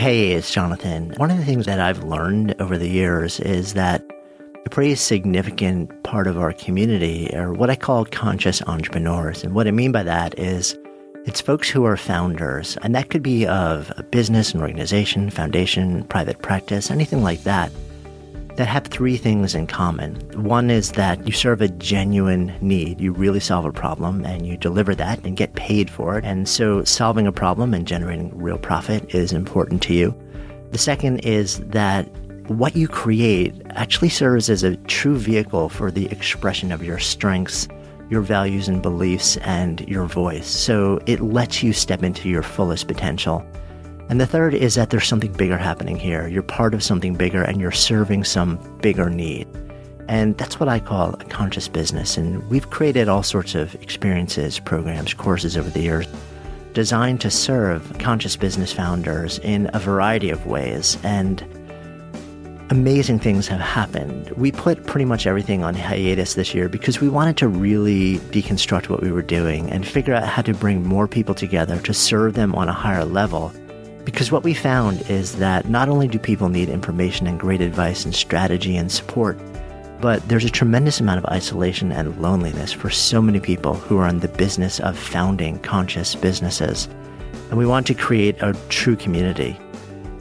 Hey, it's Jonathan. One of the things that I've learned over the years is that a pretty significant part of our community are what I call conscious entrepreneurs. And what I mean by that is it's folks who are founders, and that could be of a business, an organization, foundation, private practice, anything like that, that have three things in common. One is that you serve a genuine need. You really solve a problem and you deliver that and get paid for it. And so solving a problem and generating real profit is important to you. The second is that what you create actually serves as a true vehicle for the expression of your strengths your values and beliefs and your voice. So it lets you step into your fullest potential. And the third is that there's something bigger happening here. You're part of something bigger and you're serving some bigger need. And that's what I call a conscious business. And we've created all sorts of experiences, programs, courses over the years designed to serve conscious business founders in a variety of ways. And amazing things have happened. We put pretty much everything on hiatus this year because we wanted to really deconstruct what we were doing and figure out how to bring more people together to serve them on a higher level. Because what we found is that not only do people need information and great advice and strategy and support, but there's a tremendous amount of isolation and loneliness for so many people who are in the business of founding conscious businesses. And we want to create a true community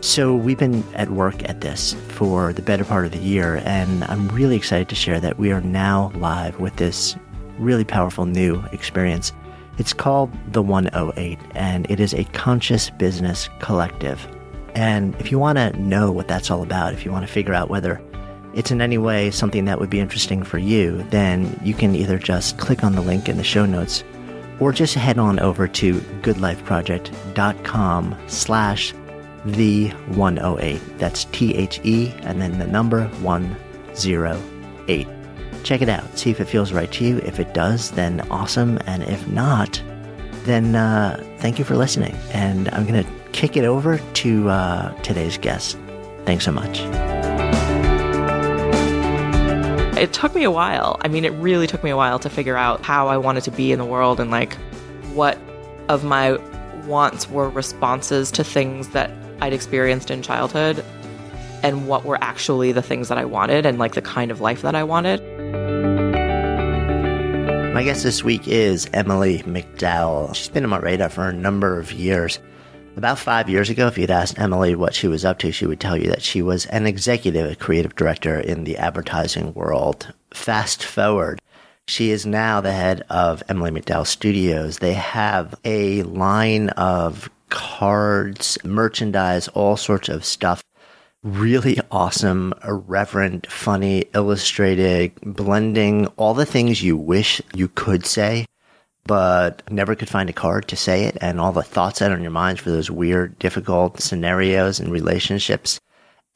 so, we've been at work at this for the better part of the year, and I'm really excited to share that we are now live with this really powerful new experience. It's called The 108, and it is a conscious business collective. And if you want to know what that's all about, if you want to figure out whether it's in any way something that would be interesting for you, then you can either just click on the link in the show notes or just head on over to goodlifeproject.com slash the 108. That's T H E and then the number 108. Check it out. See if it feels right to you. If it does, then awesome. And if not, then uh, thank you for listening. And I'm going to kick it over to uh, today's guest. Thanks so much. It took me a while. I mean, it really took me a while to figure out how I wanted to be in the world and like what of my wants were responses to things that I'd experienced in childhood and what were actually the things that I wanted and like the kind of life that I wanted. My guest this week is Emily McDowell. She's been on my radar for a number of years. About five years ago, if you'd asked Emily what she was up to, she would tell you that she was an executive, a creative director in the advertising world. Fast forward, she is now the head of Emily McDowell Studios. They have a line of cards, merchandise, all sorts of stuff. Really awesome, irreverent, funny, illustrated, blending all the things you wish you could say, but never could find a card to say it, and all the thoughts are on your minds for those weird, difficult scenarios and relationships.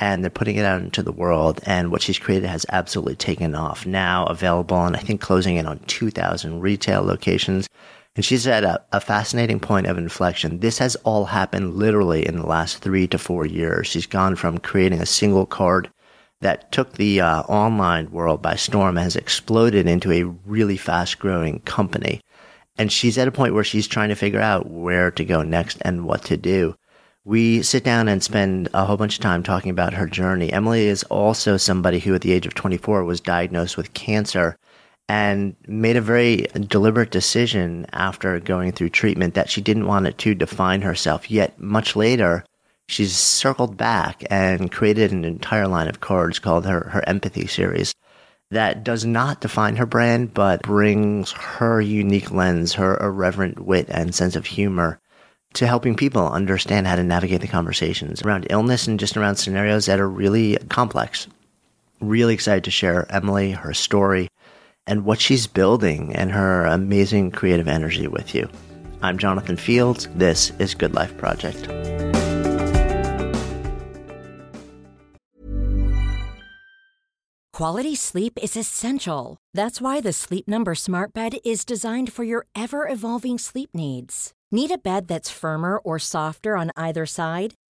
And they're putting it out into the world, and what she's created has absolutely taken off. Now available, and I think closing in on 2,000 retail locations and she's at a, a, fascinating point of inflection. This has all happened literally in the last three to four years. She's gone from creating a single card that took the uh, online world by storm has exploded into a really fast growing company. And she's at a point where she's trying to figure out where to go next and what to do. We sit down and spend a whole bunch of time talking about her journey. Emily is also somebody who at the age of 24 was diagnosed with cancer and made a very deliberate decision after going through treatment that she didn't want it to define herself. Yet, much later, she's circled back and created an entire line of cards called her, her Empathy series that does not define her brand, but brings her unique lens, her irreverent wit and sense of humor to helping people understand how to navigate the conversations around illness and just around scenarios that are really complex. Really excited to share Emily, her story, and what she's building and her amazing creative energy with you. I'm Jonathan Fields. This is Good Life Project. Quality sleep is essential. That's why the Sleep Number Smart Bed is designed for your ever evolving sleep needs. Need a bed that's firmer or softer on either side?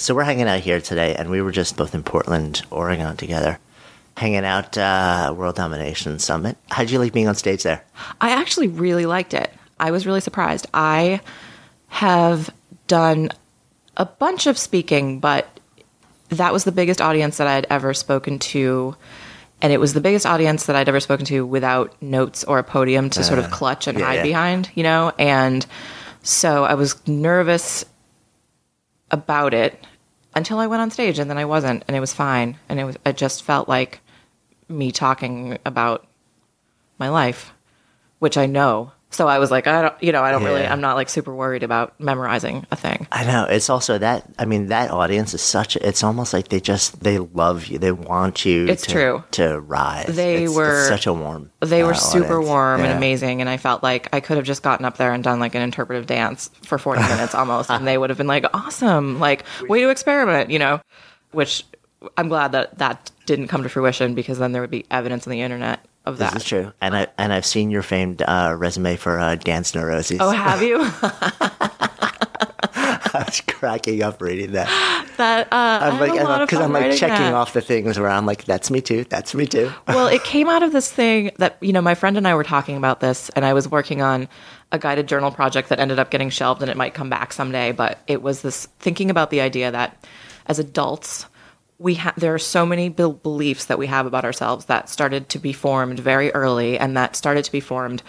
So we're hanging out here today, and we were just both in Portland, Oregon together, hanging out uh, World Domination Summit. How'd you like being on stage there? I actually really liked it. I was really surprised. I have done a bunch of speaking, but that was the biggest audience that I'd ever spoken to. And it was the biggest audience that I'd ever spoken to without notes or a podium to sort of clutch and yeah, hide yeah. behind, you know? And so I was nervous about it until I went on stage and then I wasn't and it was fine. And it was it just felt like me talking about my life, which I know. So I was like, I don't, you know, I don't really, I'm not like super worried about memorizing a thing. I know it's also that. I mean, that audience is such. It's almost like they just they love you. They want you. It's to, true. to rise. They It's- were- it's such a warm. They were uh, super audience. warm and amazing, and I felt like I could have just gotten up there and done like an interpretive dance for 40 minutes almost, and they would have been like, awesome, like, way to experiment, you know? Which I'm glad that that didn't come to fruition because then there would be evidence on the internet of that. This is true, and I and I've seen your famed uh, resume for uh, dance neuroses. Oh, have you? I was cracking up reading that. that uh, I'm like, a lot of because I'm like checking that. off the things where I'm like, that's me too. That's me too. well, it came out of this thing that, you know, my friend and I were talking about this, and I was working on a guided journal project that ended up getting shelved and it might come back someday. But it was this thinking about the idea that as adults, we ha- there are so many bel beliefs that we have about ourselves that started to be formed very early and that started to be formed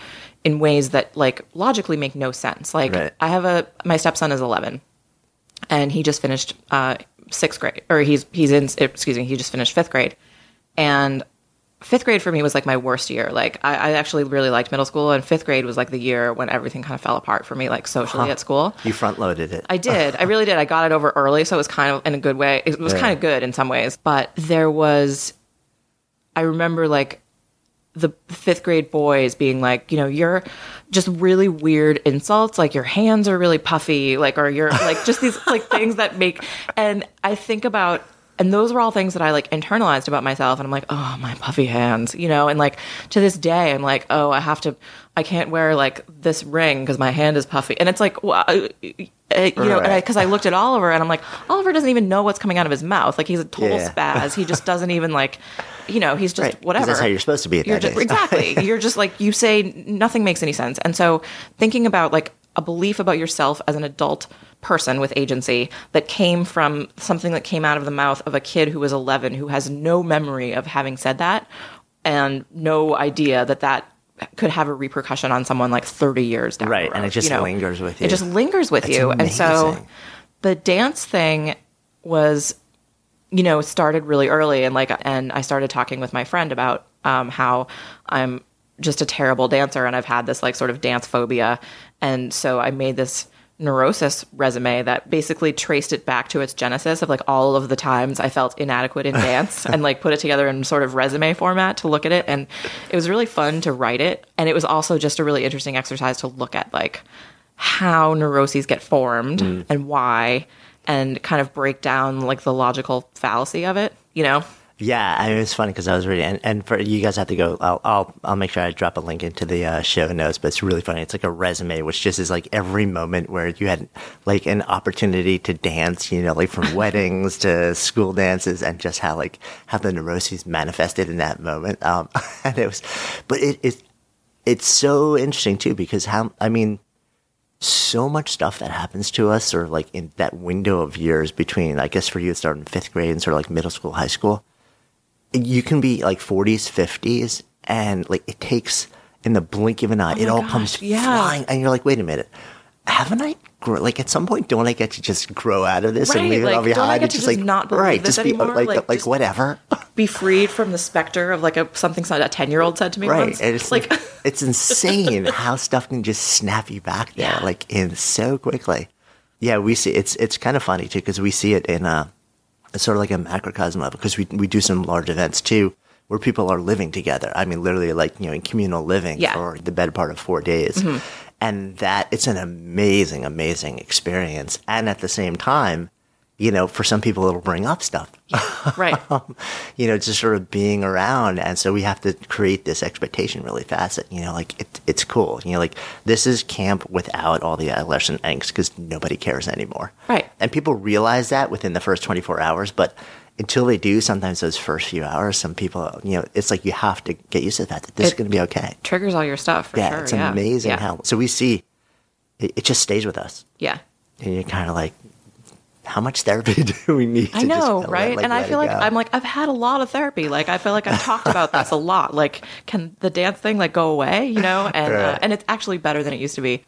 in ways that like logically make no sense. Like Right. I have a my stepson is 11 and he just finished uh, sixth grade, or he's he's in excuse me, he just finished fifth grade, and fifth grade for me was like my worst year. Like I, I actually really liked middle school, and fifth grade was like the year when everything kind of fell apart for me, like socially at school. You front loaded it. I did. I really did. I got it over early, so it was kind of in a good way. It was Yeah. kind of good in some ways, but there was. I remember like the fifth grade boys being like, you know, you're just really weird insults, like your hands are really puffy, like, or you're like just these like things that make. And I think about, and those were all things that I like internalized about myself. And I'm like, oh, my puffy hands, you know, and like to this day, I'm like, oh, I have to, I can't wear like this ring because my hand is puffy. And it's like, well, uh, uh, you know, because I, looked at Oliver and I'm like, Oliver doesn't even know what's coming out of his mouth. Like he's a total Yeah. spaz. He just doesn't even like, you know, he's just Right, whatever. that's how you're supposed to be at You're that just, exactly. You're just like you say nothing makes any sense. And so thinking about like a belief about yourself as an adult person with agency that came from something that came out of the mouth of a kid who was 11 who has no memory of having said that and no idea that that could have a repercussion on someone like 30 years down the Right, and it just you know? lingers with you. It just lingers with That's you. And so the dance thing was you know started really early and like and i started talking with my friend about um, how i'm just a terrible dancer and i've had this like sort of dance phobia. And so i made this neurosis resume that basically traced it back to its genesis of like all of the times i felt inadequate in dance and like put it together in sort of resume format to look at it. And it was really fun to write it. And it was also just a really interesting exercise to look at like how neuroses get formed mm. and why and kind of break down like the logical fallacy of it you know Yeah, I mean, it's funny because I was reading, and, and for you guys have to go. I'll, I'll I'll make sure I drop a link into the uh, show notes. But it's really funny. It's like a resume, which just is like every moment where you had like an opportunity to dance. You know, like from weddings to school dances, and just how like how the neuroses manifested in that moment. Um, and it was, but it is it's so interesting too because how I mean so much stuff that happens to us or like in that window of years between I guess for you it started in fifth grade and sort of like middle school, high school. You can be like forties, fifties, and like it takes in the blink of an eye, it all comes Oh yeah. flying and you're like, wait a minute. Haven't I grow like at some point don't I get to just grow out of this and Right, leave it all behind? don't I get and to just just like not believe right, this just be uh, anymore? like Like, like whatever. Be freed from the specter of like a something a ten year old said to me right once. and it's like like it's insane how stuff can just snap you back there Yeah. like in so quickly yeah we see it's it's kind of funny too because we see it in a it's sort of like a macrocosm level because we, we do some large events too where people are living together. I mean literally like you know in communal living Yeah. for the better part of four days. Mm-hmm. And that it's an amazing amazing experience. And at the same time you know for some people it'll bring up stuff right. Um, you know, just sort of being around. And so we have to create this expectation really fast that, you know, like it, it's cool. You know, like this is camp without all the adolescent angst because nobody cares anymore. Right. And people realize that within the first 24 hours, but until they do, sometimes those first few hours, some people, you know, it's like you have to get used to the fact that this is going to be okay. Triggers all your stuff for yeah, sure. it's yeah. amazing yeah. how. So we see it, it just stays with us. Yeah. And you're kind of like, how much therapy do we need? I know, right? let- and I feel like go? I'm like I've had a lot of therapy. Like I feel like I've talked about this a lot. Like, can the dance thing like go away? You know, and uh, and it's actually better than it used to be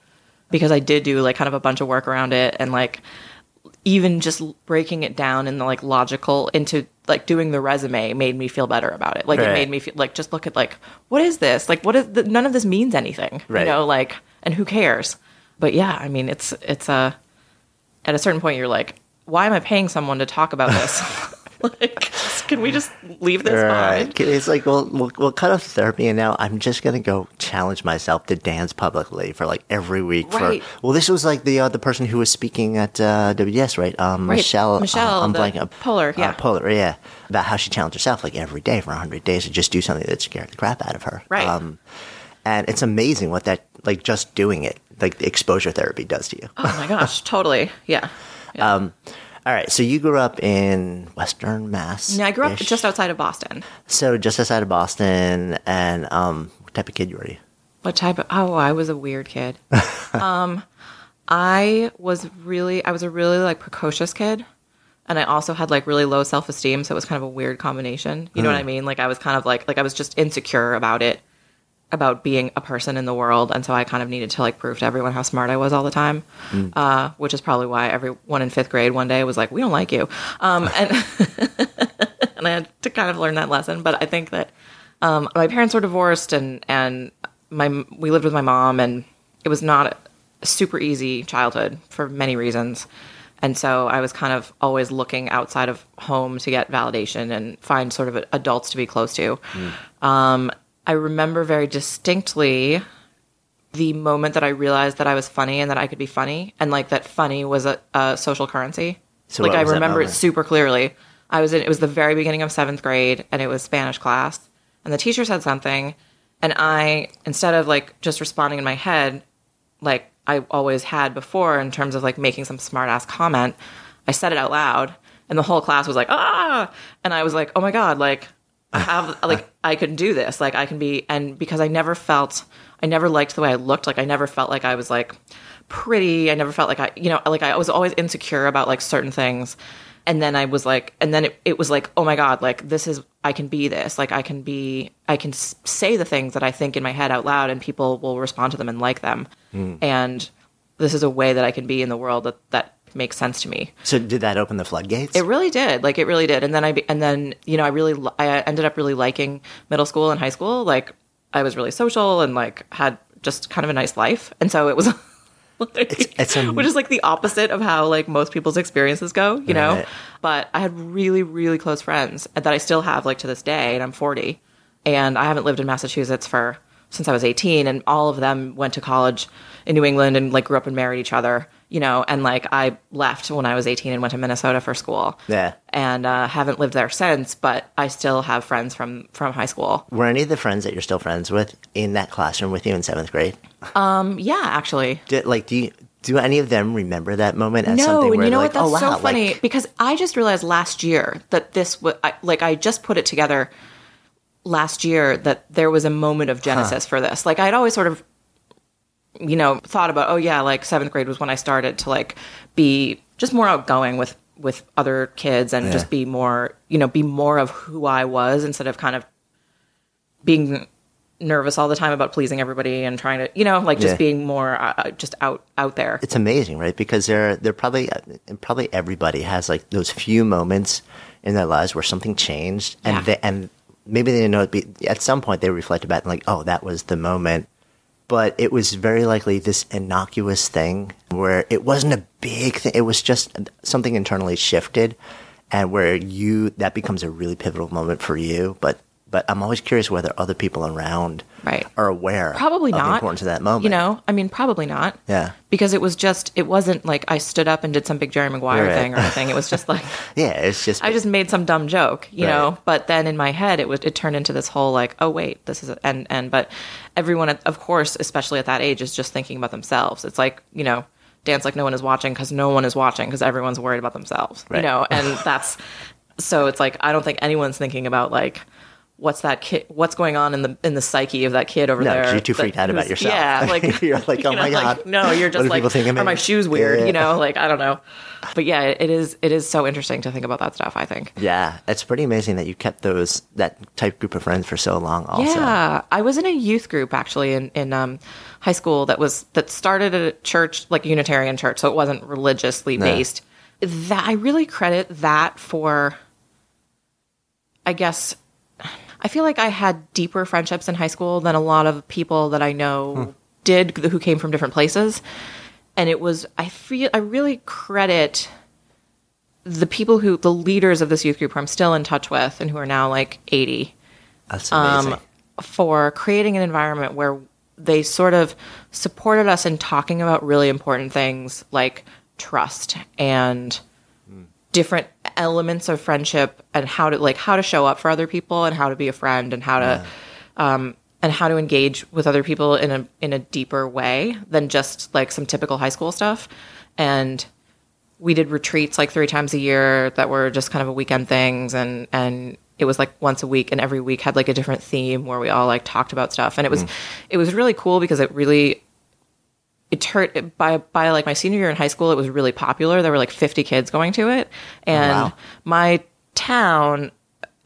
because I did do like kind of a bunch of work around it and like even just breaking it down in the like logical into like doing the resume made me feel better about it. Like it made me feel like just look at like what is this? Like what is the, none of this means anything. Right. You know, like and who cares? But yeah, I mean it's it's a at a certain point you're like, why am I paying someone to talk about this? like, can we just leave this Right. behind? It's like, well, we'll, we'll cut off therapy, and now I'm just gonna go challenge myself to dance publicly for like every week. Right. For well, this was like the uh, the person who was speaking at uh, WDS, right? Um, Right. Michelle. Michelle, uh, I'm blanking. Poler, yeah. Uh, Poler, yeah. About how she challenged herself like every day for 100 days to just do something that scared the crap out of her. Right. Um, and it's amazing what that like just doing it, like the exposure therapy does to you. Oh my gosh, totally. Yeah. All right. So you grew up in Western Mass. Yeah, I grew up just outside of Boston. So just outside of Boston, and um, what type of kid were you? What type of? Oh, I was a weird kid. um, I was really, I was a really like precocious kid, and I also had like really low self esteem, so it was kind of a weird combination. You know what I mean? Like I was kind of like like I was just insecure about it, about being a person in the world, and so I kind of needed to like prove to everyone how smart I was all the time, uh, which is probably why everyone in fifth grade one day was like, "We don't like you," um, and and I had to kind of learn that lesson. But I think that um, my parents were divorced, and and my we lived with my mom, and it was not a super easy childhood for many reasons. And so I was kind of always looking outside of home to get validation and find sort of adults to be close to. Um, I remember very distinctly the moment that I realized that I was funny and that I could be funny, and like that funny was a, a social currency. So like I remember it super clearly. I was in it was the very beginning of seventh grade, and it was Spanish class, and the teacher said something, and I instead of like just responding in my head, like I always had before in terms of like making some smart ass comment, I said it out loud, and the whole class was like ah, and I was like oh my god, like I have like uh-huh. I can do this, like I can be, and because I never felt, I never liked the way I looked, like I never felt like I was like pretty, I never felt like I, you know, like I was always insecure about like certain things. And then I was like, and then it, it was like, oh my God, like this is, I can be this. Like I can be, I can say the things that I think in my head out loud and people will respond to them and like them. Hmm. And this is a way that I can be in the world that, that makes sense to me. So did that open the floodgates? It really did. Like it really did. And then I be- and then you know I really I ended up really liking middle school and high school. Like I was really social and like had just kind of a nice life. And so it was like, It's- it's a- which is like the opposite of how like most people's experiences go, you know. But I had really really close friends that I still have like to this day and I'm 40 and I haven't lived in Massachusetts for since I was 18 and all of them went to college in New England and like grew up and married each other you know, and like I left when I was 18 and went to Minnesota for school. Yeah. And uh, haven't lived there since, but I still have friends from from high school. Were any of the friends that you're still friends with in that classroom with you in seventh grade? Um, yeah, actually. Did, like, do you, do any of them remember that moment as no, something and you know like, what? That's oh wow, so funny like, because I just realized last year that this was I, like I just put it together last year that there was a moment of genesis for this. Like I'd always sort of, you know, thought about oh yeah, like seventh grade was when I started to like be just more outgoing with with other kids and just be more you know be more of who I was instead of kind of being nervous all the time about pleasing everybody and trying to you know like just Yeah. being more uh, uh, just out out there. it's amazing, right? Because they're they're probably and probably everybody has like those few moments in their lives where something changed, and Yeah. they, and maybe they didn't know it. Be, at some point, they reflected back and like, oh, that was the moment. But it was very likely this innocuous thing where it wasn't a big thing. It was just something internally shifted, and where you that becomes a really pivotal moment for you. But but I'm always curious whether other people around Right. are aware Probably of not. the importance of that moment. You know, I mean, probably not. Yeah. Because it was just, it wasn't like I stood up and did some big Jerry Maguire Right. thing or anything. It was just like, yeah, it's just I just made some dumb joke, you Right. know. But then in my head, it was it turned into this whole like, oh wait, this is a, and and but everyone, of course, especially at that age, is just thinking about themselves. It's like you know, dance like no one is watching because no one is watching because everyone's worried about themselves, you know. And that's so it's like I don't think anyone's thinking about like. What's that kid? What's going on in the in the psyche of that kid over No, there? you're too freaked out about yourself. Yeah, like You're like, you oh my know, like, God. no, you're just like, are my shoes weird? Yeah. You know, like I don't know. But yeah, it is. It is so interesting to think about that stuff. I think. Yeah, it's pretty amazing that you kept those that type group of friends for so long. Also, Yeah, I was in a youth group actually in in um, high school that was that started at a church like a Unitarian church, so it wasn't religiously based. That I really credit that for. I guess I feel like I had deeper friendships in high school than a lot of people that I know did who came from different places, and it was I feel I really credit the people who the leaders of this youth group who I'm still in touch with and who are now like 80 that's amazing. um, for creating an environment where they sort of supported us in talking about really important things like trust and different elements of friendship and how to like how to show up for other people and how to be a friend and how to um, and how to engage with other people in a in a deeper way than just like some typical high school stuff. And we did retreats like three times a year that were just kind of a weekend things. And and it was like once a week and every week had like a different theme where we all like talked about stuff. And it was it was really cool because it really it turned by by like my senior year in high school it was really popular. There were like 50 kids going to it. And oh, wow. my town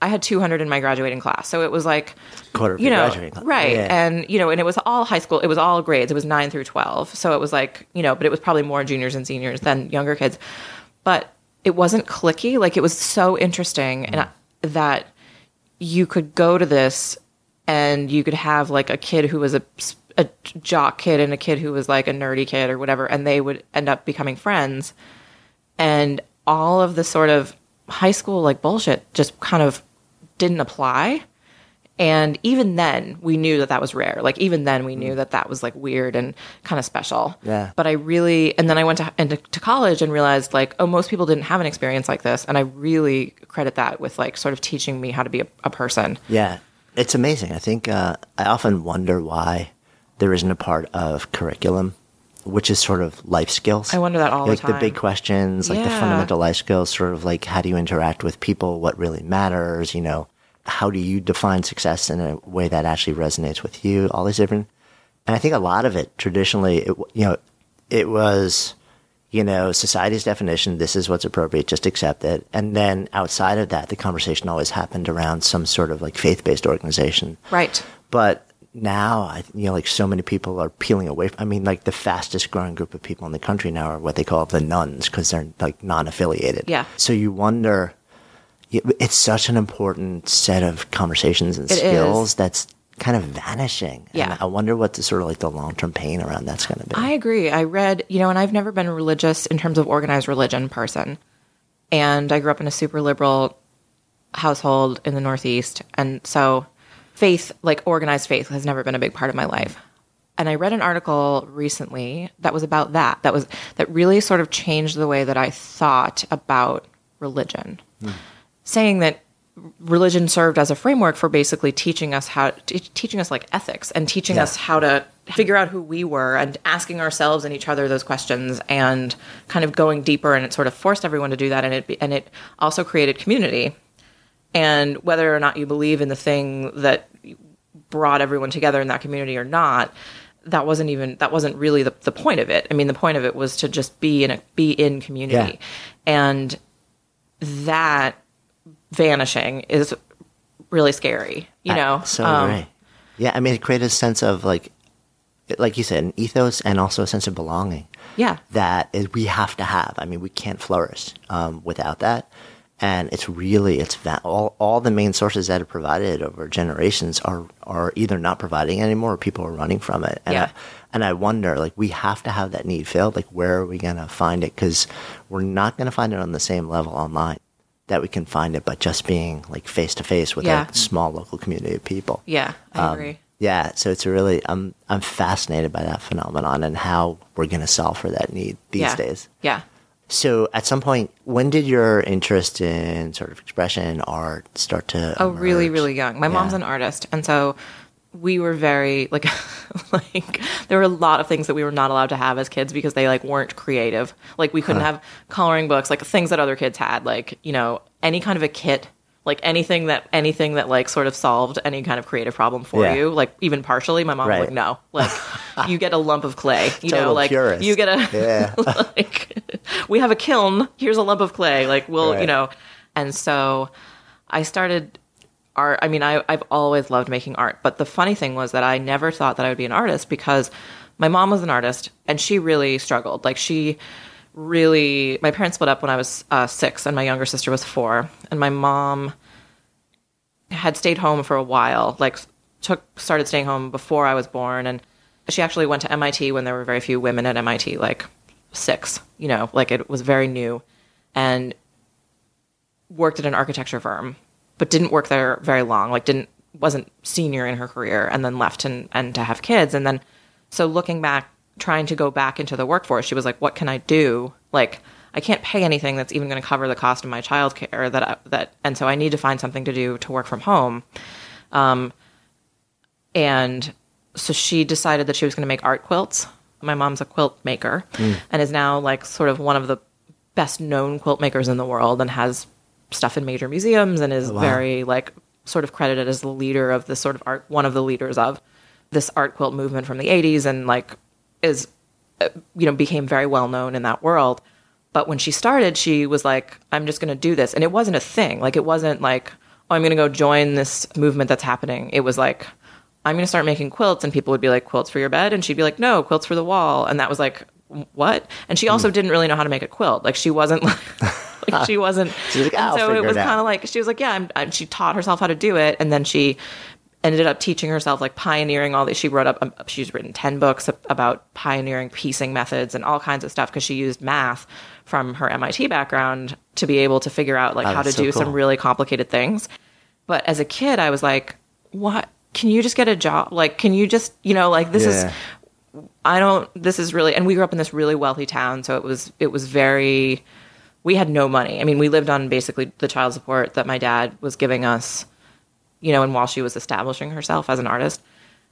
I had 200 in my graduating class. So it was like Quarter of you know graduating class. right. Yeah. and you know and it was all high school it was all grades. It was 9 through 12 so it was like you know but it was probably more juniors and seniors than younger kids. But it wasn't clicky like it was so interesting mm. and I, that you could go to this and you could have like a kid who was a a jock kid and a kid who was like a nerdy kid or whatever and they would end up becoming friends. And all of the sort of high school like bullshit just kind of didn't apply. And even then we knew that that was rare. Like even then we knew that that was like weird and kind of special. Yeah. but i really and then i went to into to college and realized like oh most people didn't have an experience like this. And i really credit that with like sort of teaching me how to be a, a person. Yeah, it's amazing. I think uh, I often wonder why there isn't a part of curriculum which is sort of life skills. I wonder that all the time. like the big questions, like the fundamental life skills, sort of like how do you interact with people, what really matters, you know, how do you define success in a way that actually resonates with you, all these different. And I think a lot of it traditionally, it, you know, it was, you know, society's definition, this is what's appropriate, just accept it. And then outside of that, the conversation always happened around some sort of like faith based organization. right But now, I, you know, like so many people are peeling away. I mean, like the fastest growing group of people in the country now are what they call the nones because they're like non affiliated. Yeah. So you wonder, it's such an important set of conversations and It skills is. that's kind of vanishing. Yeah. And I wonder what the sort of like the long term pain around that's going to be. I agree. I read, you know, and I've never been religious in terms of organized religion person. And I grew up in a super liberal household in the Northeast. And so faith, like organized faith, has never been a big part of my life. and I read an article recently that was about that. That was that really sort of changed the way that I thought about religion, hmm. saying that religion served as a framework for basically teaching us how t- teaching us like ethics and teaching Yeah. us how to figure out who we were and asking ourselves and each other those questions and kind of going deeper and it sort of forced everyone to do that and it and it also created community and whether or not you believe in the thing that brought everyone together in that community or not that wasn't even that wasn't really the, the point of it i mean the point of it was to just be in a be in community Yeah. and that vanishing is really scary you know I so Um, agree. Yeah, I mean, it created a sense of like, like you said, an ethos and also a sense of belonging. yeah that is we have to have. I mean, we can't flourish um, without that. And it's really it's va- all all the main sources that are provided over generations are are either not providing anymore or people are running from it. And Yeah. I, and I wonder, like, we have to have that need filled. Like, where are we gonna find it? Because we're not gonna find it on the same level online that we can find it by just being like face to face with Yeah. a small local community of people. yeah i Um, agree Yeah, so it's a really I'm I'm fascinated by that phenomenon and how we're going to solve for that need these yeah days. yeah So at some point, when did your interest in sort of expression art start to? Oh, really, emerge? really young. My mom's an artist, and so we were very like, like there were a lot of things that we were not allowed to have as kids because they like weren't creative. Like we couldn't uh-huh. have coloring books, like things that other kids had, like you know any kind of a kit, like anything that anything that like sort of solved any kind of creative problem for Yeah. you, like even partially. My mom was like, no, like you get a lump of clay, you know, like purist. you get a Yeah. like we have a kiln here's a lump of clay like we'll you know and so i started art i mean I, i've always loved making art but the funny thing was that i never thought that i would be an artist because my mom was an artist and she really struggled like she really my parents split up when i was uh, six and my younger sister was four. And my mom had stayed home for a while like took started staying home before i was born. And she actually went to mit when there were very few women at mit like six you know like it was very new. And worked at an architecture firm but didn't work there very long like didn't wasn't senior in her career and then left and and to have kids. And then so looking back trying to go back into the workforce she was like what can i do? Like i can't pay anything that's even going to cover the cost of my childcare that I, that and so i need to find something to do to work from home. Um and so she decided that she was going to make art quilts. My mom's a quilt maker and is now like sort of one of the best known quilt makers in the world and has stuff in major museums and is very like sort of credited as the leader of this sort of art one of the leaders of this art quilt movement from the 80s and like is uh, you know became very well known in that world. But when she started she was like i'm just going to do this. And it wasn't a thing. Like it wasn't like oh i'm going to go join this movement that's happening. It was like i'm going to start making quilts and people would be like quilts for your bed? And she'd be like no quilts for the wall. And that was like what? And she also didn't really know how to make a quilt. Like she wasn't like, like she wasn't She's like, "I'll so it was kind of like she was like yeah I'm, and she taught herself how to do it. And then she ended up teaching herself like pioneering all this. She wrote up um, she's written 10 books about pioneering piecing methods and all kinds of stuff because she used math from her mit background to be able to figure out like Oh, how to so do some really complicated things. But as a kid i was like what? Can you just get a job? Like can you just you know like this is I don't this is really and we grew up in this really wealthy town so it was it was very we had no money. I mean, we lived on basically the child support that my dad was giving us, you know, and while she was establishing herself as an artist.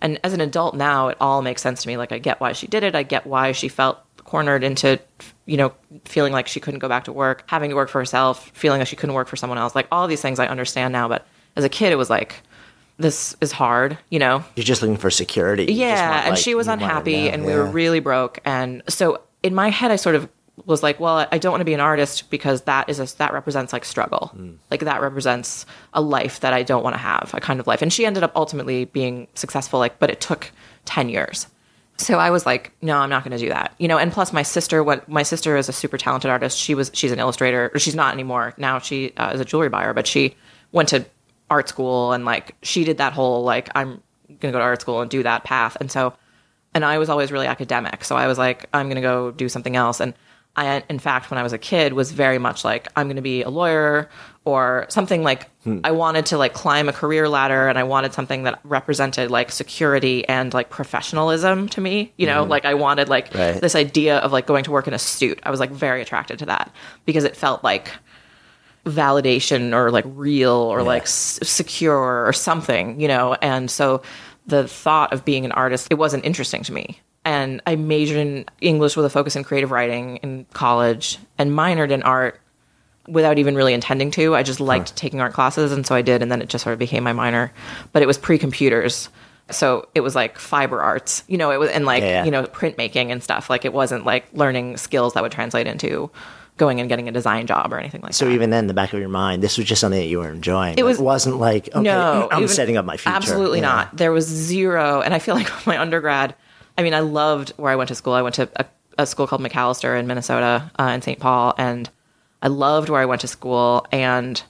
And as an adult now, it all makes sense to me. Like I get why she did it. I get why she felt cornered into, you know, feeling like she couldn't go back to work, having to work for herself, feeling like she couldn't work for someone else. Like all these things I understand now, but as a kid it was like this is hard, you know. You're just looking for security. You Yeah, want, and she was you want to unhappy, and we were really broke. And so in my head, I sort of was like, well, I don't want to be an artist because that is a, that represents like struggle, Mm. like that represents a life that I don't want to have, a kind of life. And she ended up ultimately being successful, like, but it took ten years. So I was like, no, I'm not going to do that, you know. And plus, my sister, what my sister is a super talented artist. She was, she's an illustrator, or she's not anymore. Now she uh, is a jewelry buyer, but she went to art school and like she did that whole like I'm going to go to art school and do that path. And so, and I was always really academic, so I was like, I'm going to go do something else. And I, in fact, when I was a kid, was very much like, I'm going to be a lawyer or something like hmm. I wanted to like climb a career ladder and I wanted something that represented like security and like professionalism to me. You know, hmm. like I wanted like Right. this idea of like going to work in a suit. I was like very attracted to that because it felt like validation or like real or like s- secure or something, you know? And so the thought of being an artist, it wasn't interesting to me. And I majored in English with a focus in creative writing in college and minored in art without even really intending to. I just liked taking art classes, and so I did, and then it just sort of became my minor. But it was pre computers. So it was like fiber arts, you know, it was and like, Yeah, yeah. you know, printmaking and stuff. Like it wasn't like learning skills that would translate into going and getting a design job or anything like So that. So even then, in the back of your mind, this was just something that you were enjoying. It was- it wasn't like okay, no, I'm was- setting up my future. Absolutely Yeah. not. There was zero, and I feel like my undergrad. I mean, I loved where I went to school. I went to a, a school called Macalester in Minnesota, uh, in St. Paul, and I loved where I went to school. And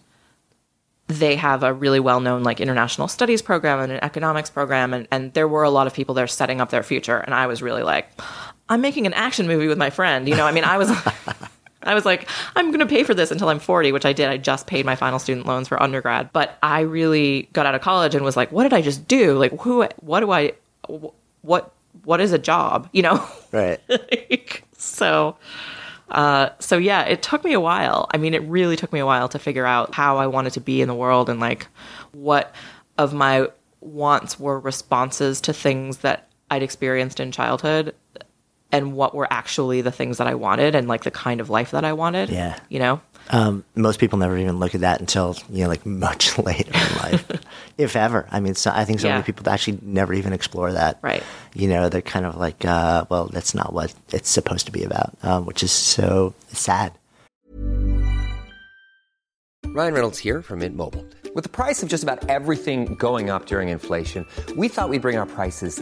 they have a really well-known like international studies program and an economics program, and and there were a lot of people there setting up their future. And I was really like, I'm making an action movie with my friend. You know, I mean, I was. I was like, I'm going to pay for this until I'm 40, which I did. I just paid my final student loans for undergrad. But I really got out of college and was like, what did I just do? Like, who, what do I, what, what is a job? You know? Right. Like, so, uh, so yeah, it took me a while. I mean, it really took me a while to figure out how I wanted to be in the world and like what of my wants were responses to things that I'd experienced in childhood and what were actually the things that I wanted and like the kind of life that I wanted. Yeah. You know? Um, most people never even look at that until you know, like much later in life, if ever. I mean, so I think so Yeah. many people actually never even explore that. Right. You know, they're kind of like, uh, well, that's not what it's supposed to be about, um, which is so sad. Ryan Reynolds here from Mint Mobile. With the price of just about everything going up during inflation, we thought we'd bring our prices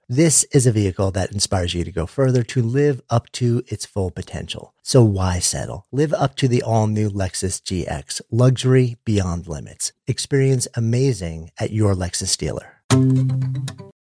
This is a vehicle that inspires you to go further to live up to its full potential. So why settle? Live up to the all new Lexus GX, luxury beyond limits. Experience amazing at your Lexus dealer.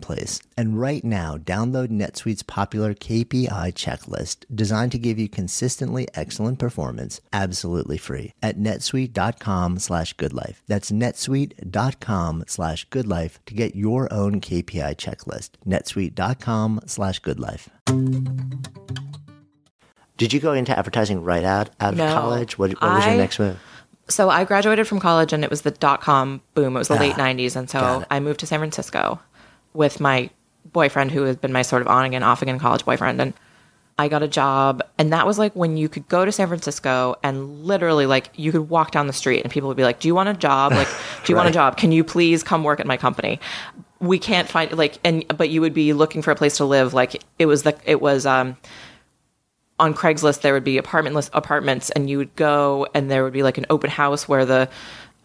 place. And right now, download NetSuite's popular KPI checklist designed to give you consistently excellent performance absolutely free at netsuite.com slash goodlife. That's netsuite.com slash goodlife to get your own KPI checklist. netsuite.com slash goodlife. Did you go into advertising right out, out of college? What, what was your next move? So I graduated from college and it was the dot com boom. It was the late Ah, 90s. And so. I moved to San Francisco with my boyfriend, who had been my sort of on again, off again college boyfriend. And I got a job. And that was like when you could go to San Francisco and literally, like, you could walk down the street and people would be like, Do you want a job? Like, do you want a job? Can you please come work at my company? We can't find, like, and, but you would be looking for a place to live. Like, it was the, it was, um, on Craigslist there would be apartment list apartments and you would go and there would be like an open house where the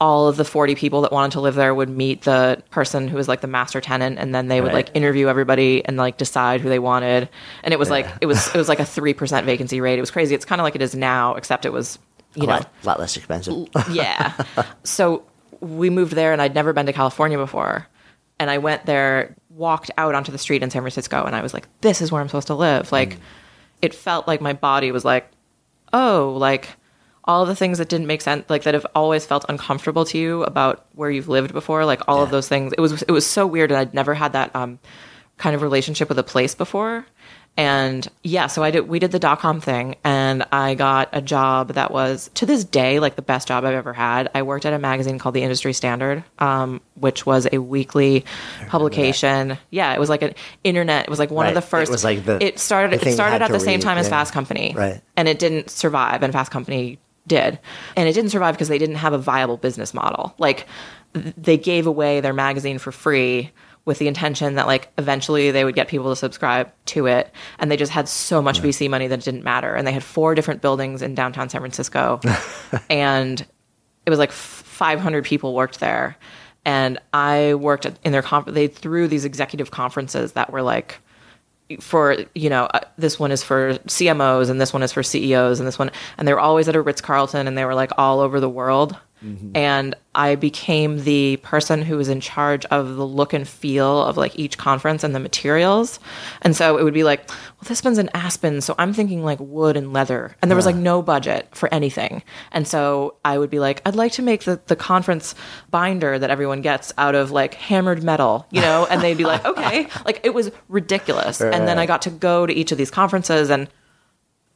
all of the 40 people that wanted to live there would meet the person who was like the master tenant and then they would Right. like interview everybody and like decide who they wanted and it was like it was it was like a 3% vacancy rate it was crazy it's kind of like it is now except it was you a know lot, lot less expensive. yeah. So we moved there, and I'd never been to California before. And I went there, walked out onto the street in San Francisco, and I was like, this is where I'm supposed to live. Like, mm. it felt like my body was like, oh, like all the things that didn't make sense, like that have always felt uncomfortable to you about where you've lived before, like all of those things. It was it was so weird, and I'd never had that um, kind of relationship with a place before. And yeah, so I did. We did the dot com thing, and I got a job that was to this day like the best job I've ever had. I worked at a magazine called the Industry Standard, um, which was a weekly publication. Yeah, it was like an internet. It was like one Right. of the It first. was like the- It started. the It started at the same read, time as. Fast Company, Right. And it didn't survive, and Fast Company did, and it didn't survive because they didn't have a viable business model. Like they gave away their magazine for free with the intention that like eventually they would get people to subscribe to it. And they just had so much VC money that it didn't matter. And they had four different buildings in downtown San Francisco. And it was like 500 people worked there. And I worked in their conf- they threw these executive conferences that were like for you know uh, this one is for CMOs and this one is for CEOs and this one and they were always at a Ritz Carlton and they were like all over the world Mm-hmm. and I became the person who was in charge of the look and feel of like each conference and the materials. And so it would be like well this one's in Aspen so I'm thinking like wood and leather. And there was like no budget for anything. And so I would be like I'd like to make the the conference binder that everyone gets out of like hammered metal you know? And they'd be like okay. Like it was ridiculous. And then I got to go to each of these conferences and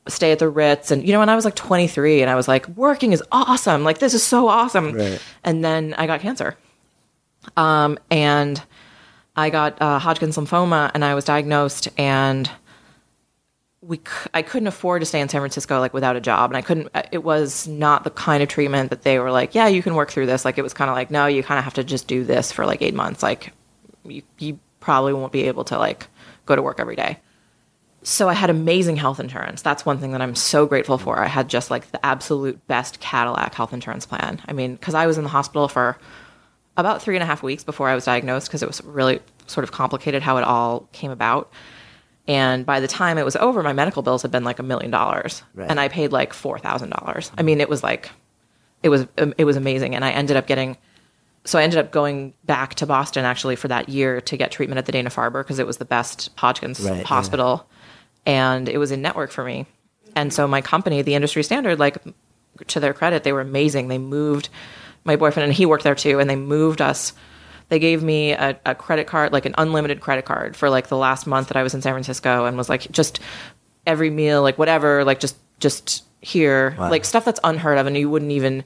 stay at the Ritz. And you know when I was like 23 and I was like working is awesome. Like this is so awesome. Right. and then I got cancer. Um and I got uh, Hodgkin's lymphoma and I was diagnosed and we c- I couldn't afford to stay in San Francisco like without a job. And I couldn't uh, it was not the kind of treatment that they were like yeah you can work through this. Like it was kind of like no you kind of have to just do this for like 8 months. Like you, you probably won't be able to like go to work every day so I had amazing health insurance. That's one thing that I'm so grateful for. I had just like the absolute best Cadillac health insurance plan. I mean, because I was in the hospital for about three and a half weeks before I was diagnosed because it was really sort of complicated how it all came about. And by the time it was over, my medical bills had been like a million dollars, and I paid like four thousand dollars. I mean, it was like, it was um, it was amazing, and I ended up getting. So I ended up going back to Boston actually for that year to get treatment at the Dana Farber because it was the best Hodgkin's Right, yeah. hospital, and it was in network for me. And so my company, the Industry Standard, like to their credit, they were amazing. They moved my boyfriend and he worked there too, and they moved us. They gave me a, a credit card, like an unlimited credit card for like the last month that I was in San Francisco, and was like just every meal, like whatever, like just just here, like stuff that's unheard of, and you wouldn't even.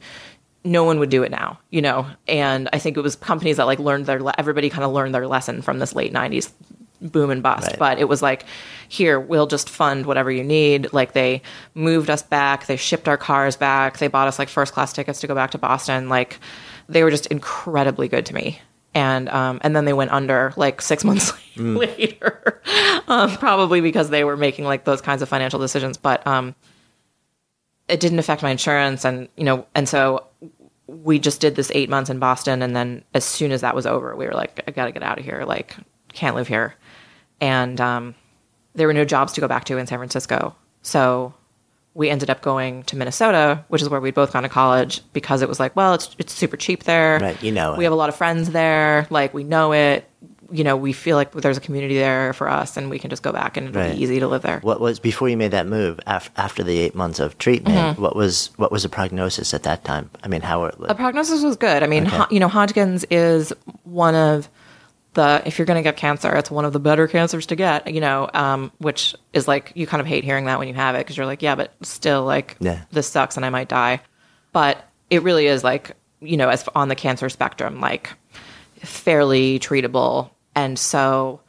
No one would do it now, you know. And I think it was companies that like learned their. le- Everybody kind of learned their lesson from this late '90s boom and bust. Right. But it was like, here, we'll just fund whatever you need. Like they moved us back, they shipped our cars back, they bought us like first class tickets to go back to Boston. Like they were just incredibly good to me. and um, and then they went under like six months later, um, probably because they were making like those kinds of financial decisions. But um, it didn't affect my insurance, and you know, and so we just did this eight months in Boston, and then as soon as that was over, we were like, I gotta get out of here. Like, can't live here, and um, there were no jobs to go back to in San Francisco, so we ended up going to Minnesota, which is where we'd both gone to college because it was like, well, it's it's super cheap there. Right, you know it. We have a lot of friends there. Like we know it. You know, we feel like there's a community there for us, and we can just go back, and it'll Right. be easy to live there. What was before you made that move af- after the eight months of treatment? Mm-hmm. What was what was the prognosis at that time? I mean, how it The prognosis was good. I mean, Okay. Ho- you know, Hodgkin's is one of the if you're going to get cancer, it's one of the better cancers to get. You know, um, which is like you kind of hate hearing that when you have it because you're like, yeah, but still, like, Yeah. this sucks and I might die. But it really is like you know, as on the cancer spectrum, like fairly treatable, and so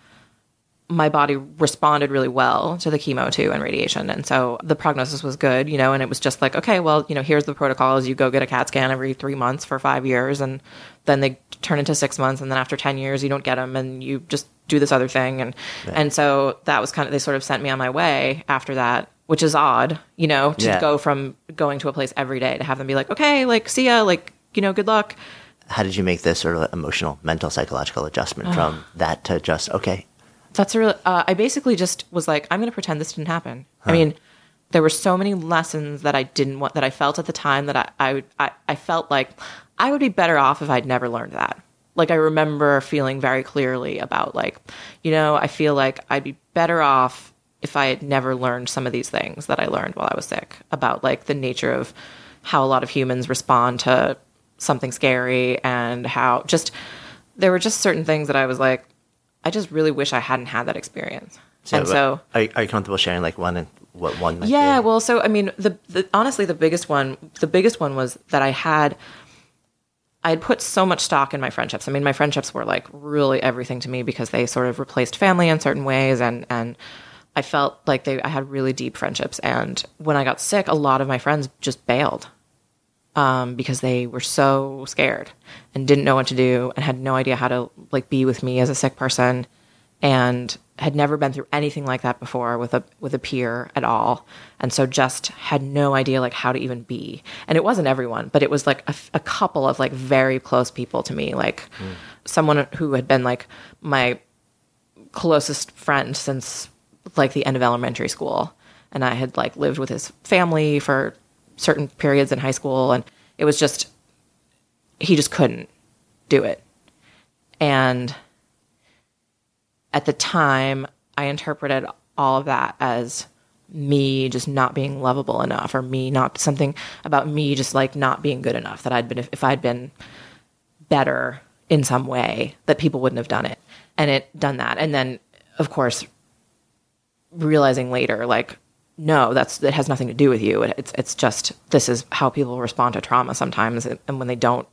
my body responded really well to the chemo too and radiation. And so the prognosis was good, you know, and it was just like, okay, well, you know, here's the protocol is you go get a CAT scan every three months for five years and then they turn into six months. And then after 10 years, you don't get them and you just do this other thing. And, and so that was kind of, they sort of sent me on my way after that, which is odd, you know, to Yeah. go from going to a place every day to have them be like, okay, like, see ya, like, you know, good luck. How did you make this sort of emotional, mental, psychological adjustment from that to just okay? That's a real. Uh, I basically just was like, I'm going to pretend this didn't happen. I mean, there were so many lessons that I didn't want that I felt at the time that I I, I I felt like I would be better off if I'd never learned that. Like I remember feeling very clearly about like, you know, I feel like I'd be better off if I had never learned some of these things that I learned while I was sick about like the nature of how a lot of humans respond to something scary and how just there were just certain things that I was like, I just really wish I hadn't had that experience. and so, are, are you comfortable sharing like one and what one? Yeah, be? well, so I mean, the, the honestly, the biggest one, the biggest one was that I had, I had put so much stock in my friendships. I mean, my friendships were like really everything to me because they sort of replaced family in certain ways, and and I felt like they, I had really deep friendships. And when I got sick, a lot of my friends just bailed um, because they were so scared and didn't know what to do and had no idea how to like be with me as a sick person and had never been through anything like that before with a with a peer at all. And so just had no idea like how to even be. And it wasn't everyone but it was like a couple of like very close people to me like someone who had been like my closest friend since like the end of elementary school. And i had like lived with his family for certain periods in high school and it was just he just couldn't do it. And at the time i interpreted all of that as me just not being lovable enough or me not something about me just like not being good enough that i'd been if, if i'd been better in some way that people wouldn't have done it. And it done that. And then of course realizing later like no that's it has nothing to do with you It- it's it's just this is how people respond to trauma sometimes and when they don't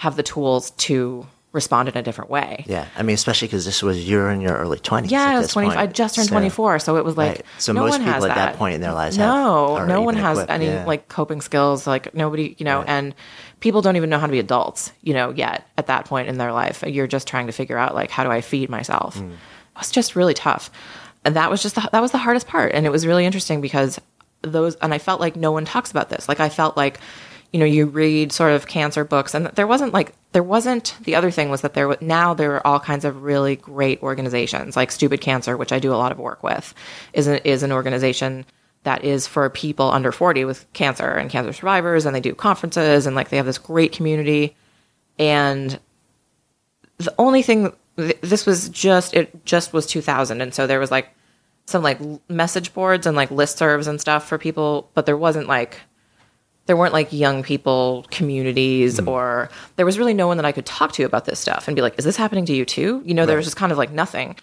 have the tools to respond in a different way yeah. I mean, especially because this was you're in your early twenties. yeah, I was 20. point. I just turned So- 24, so it was like Right. So no most one people has at that that point in their lives no, no one has equipped, any yeah. like coping skills. Like nobody, you know, Right. and people don't even know how to be adults, you know, yet at that point in their life. You're just trying to figure out like how do I feed myself. Mm. It was just really tough, that was just the, that was the hardest part. And it was really interesting because those, and I felt like no one talks about this. Like I felt like you know, you read sort of cancer books, and there wasn't like there wasn't. The other thing was that there now there are all kinds of really great organizations, like Stupid Cancer, which I do a lot of work with, is an, is an organization that is for people under forty with cancer and cancer survivors, and they do conferences and like they have this great community. And the only thing th- this was just it just was 2000, and so there was like some like message boards and like listservs and stuff for people, but there wasn't like there weren't like young people communities mm. or there was really no one that I could talk to about this stuff and be like, is this happening to you too? You know, there was just kind of like nothing.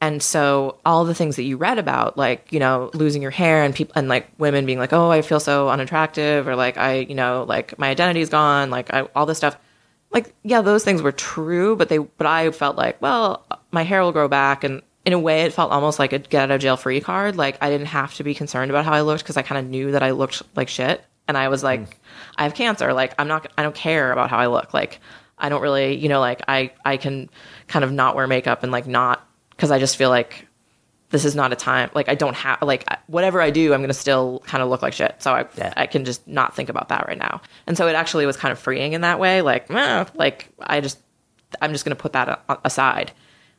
And so all the things that you read about, like, you know, losing your hair and people and like women being like, oh, I feel so unattractive or like I, you know, like my identity's gone, like I, all this stuff. Like, yeah, those things were true, but they, but I felt like, well, my hair will grow back. And in a way, it felt almost like a get out of jail free card. Like I didn't have to be concerned about how I looked because I kind of knew that I looked like shit. And I was like, hmm. I have cancer. Like I'm not, I don't care about how I look. Like I don't really, you know, like I I can kind of not wear makeup and like not because I just feel like this is not a time like I don't have like whatever I do, I'm gonna still kind of look like shit. So I Yeah. I can just not think about that right now. And so it actually was kind of freeing in that way. Like, eh, like I just I'm just gonna put that aside.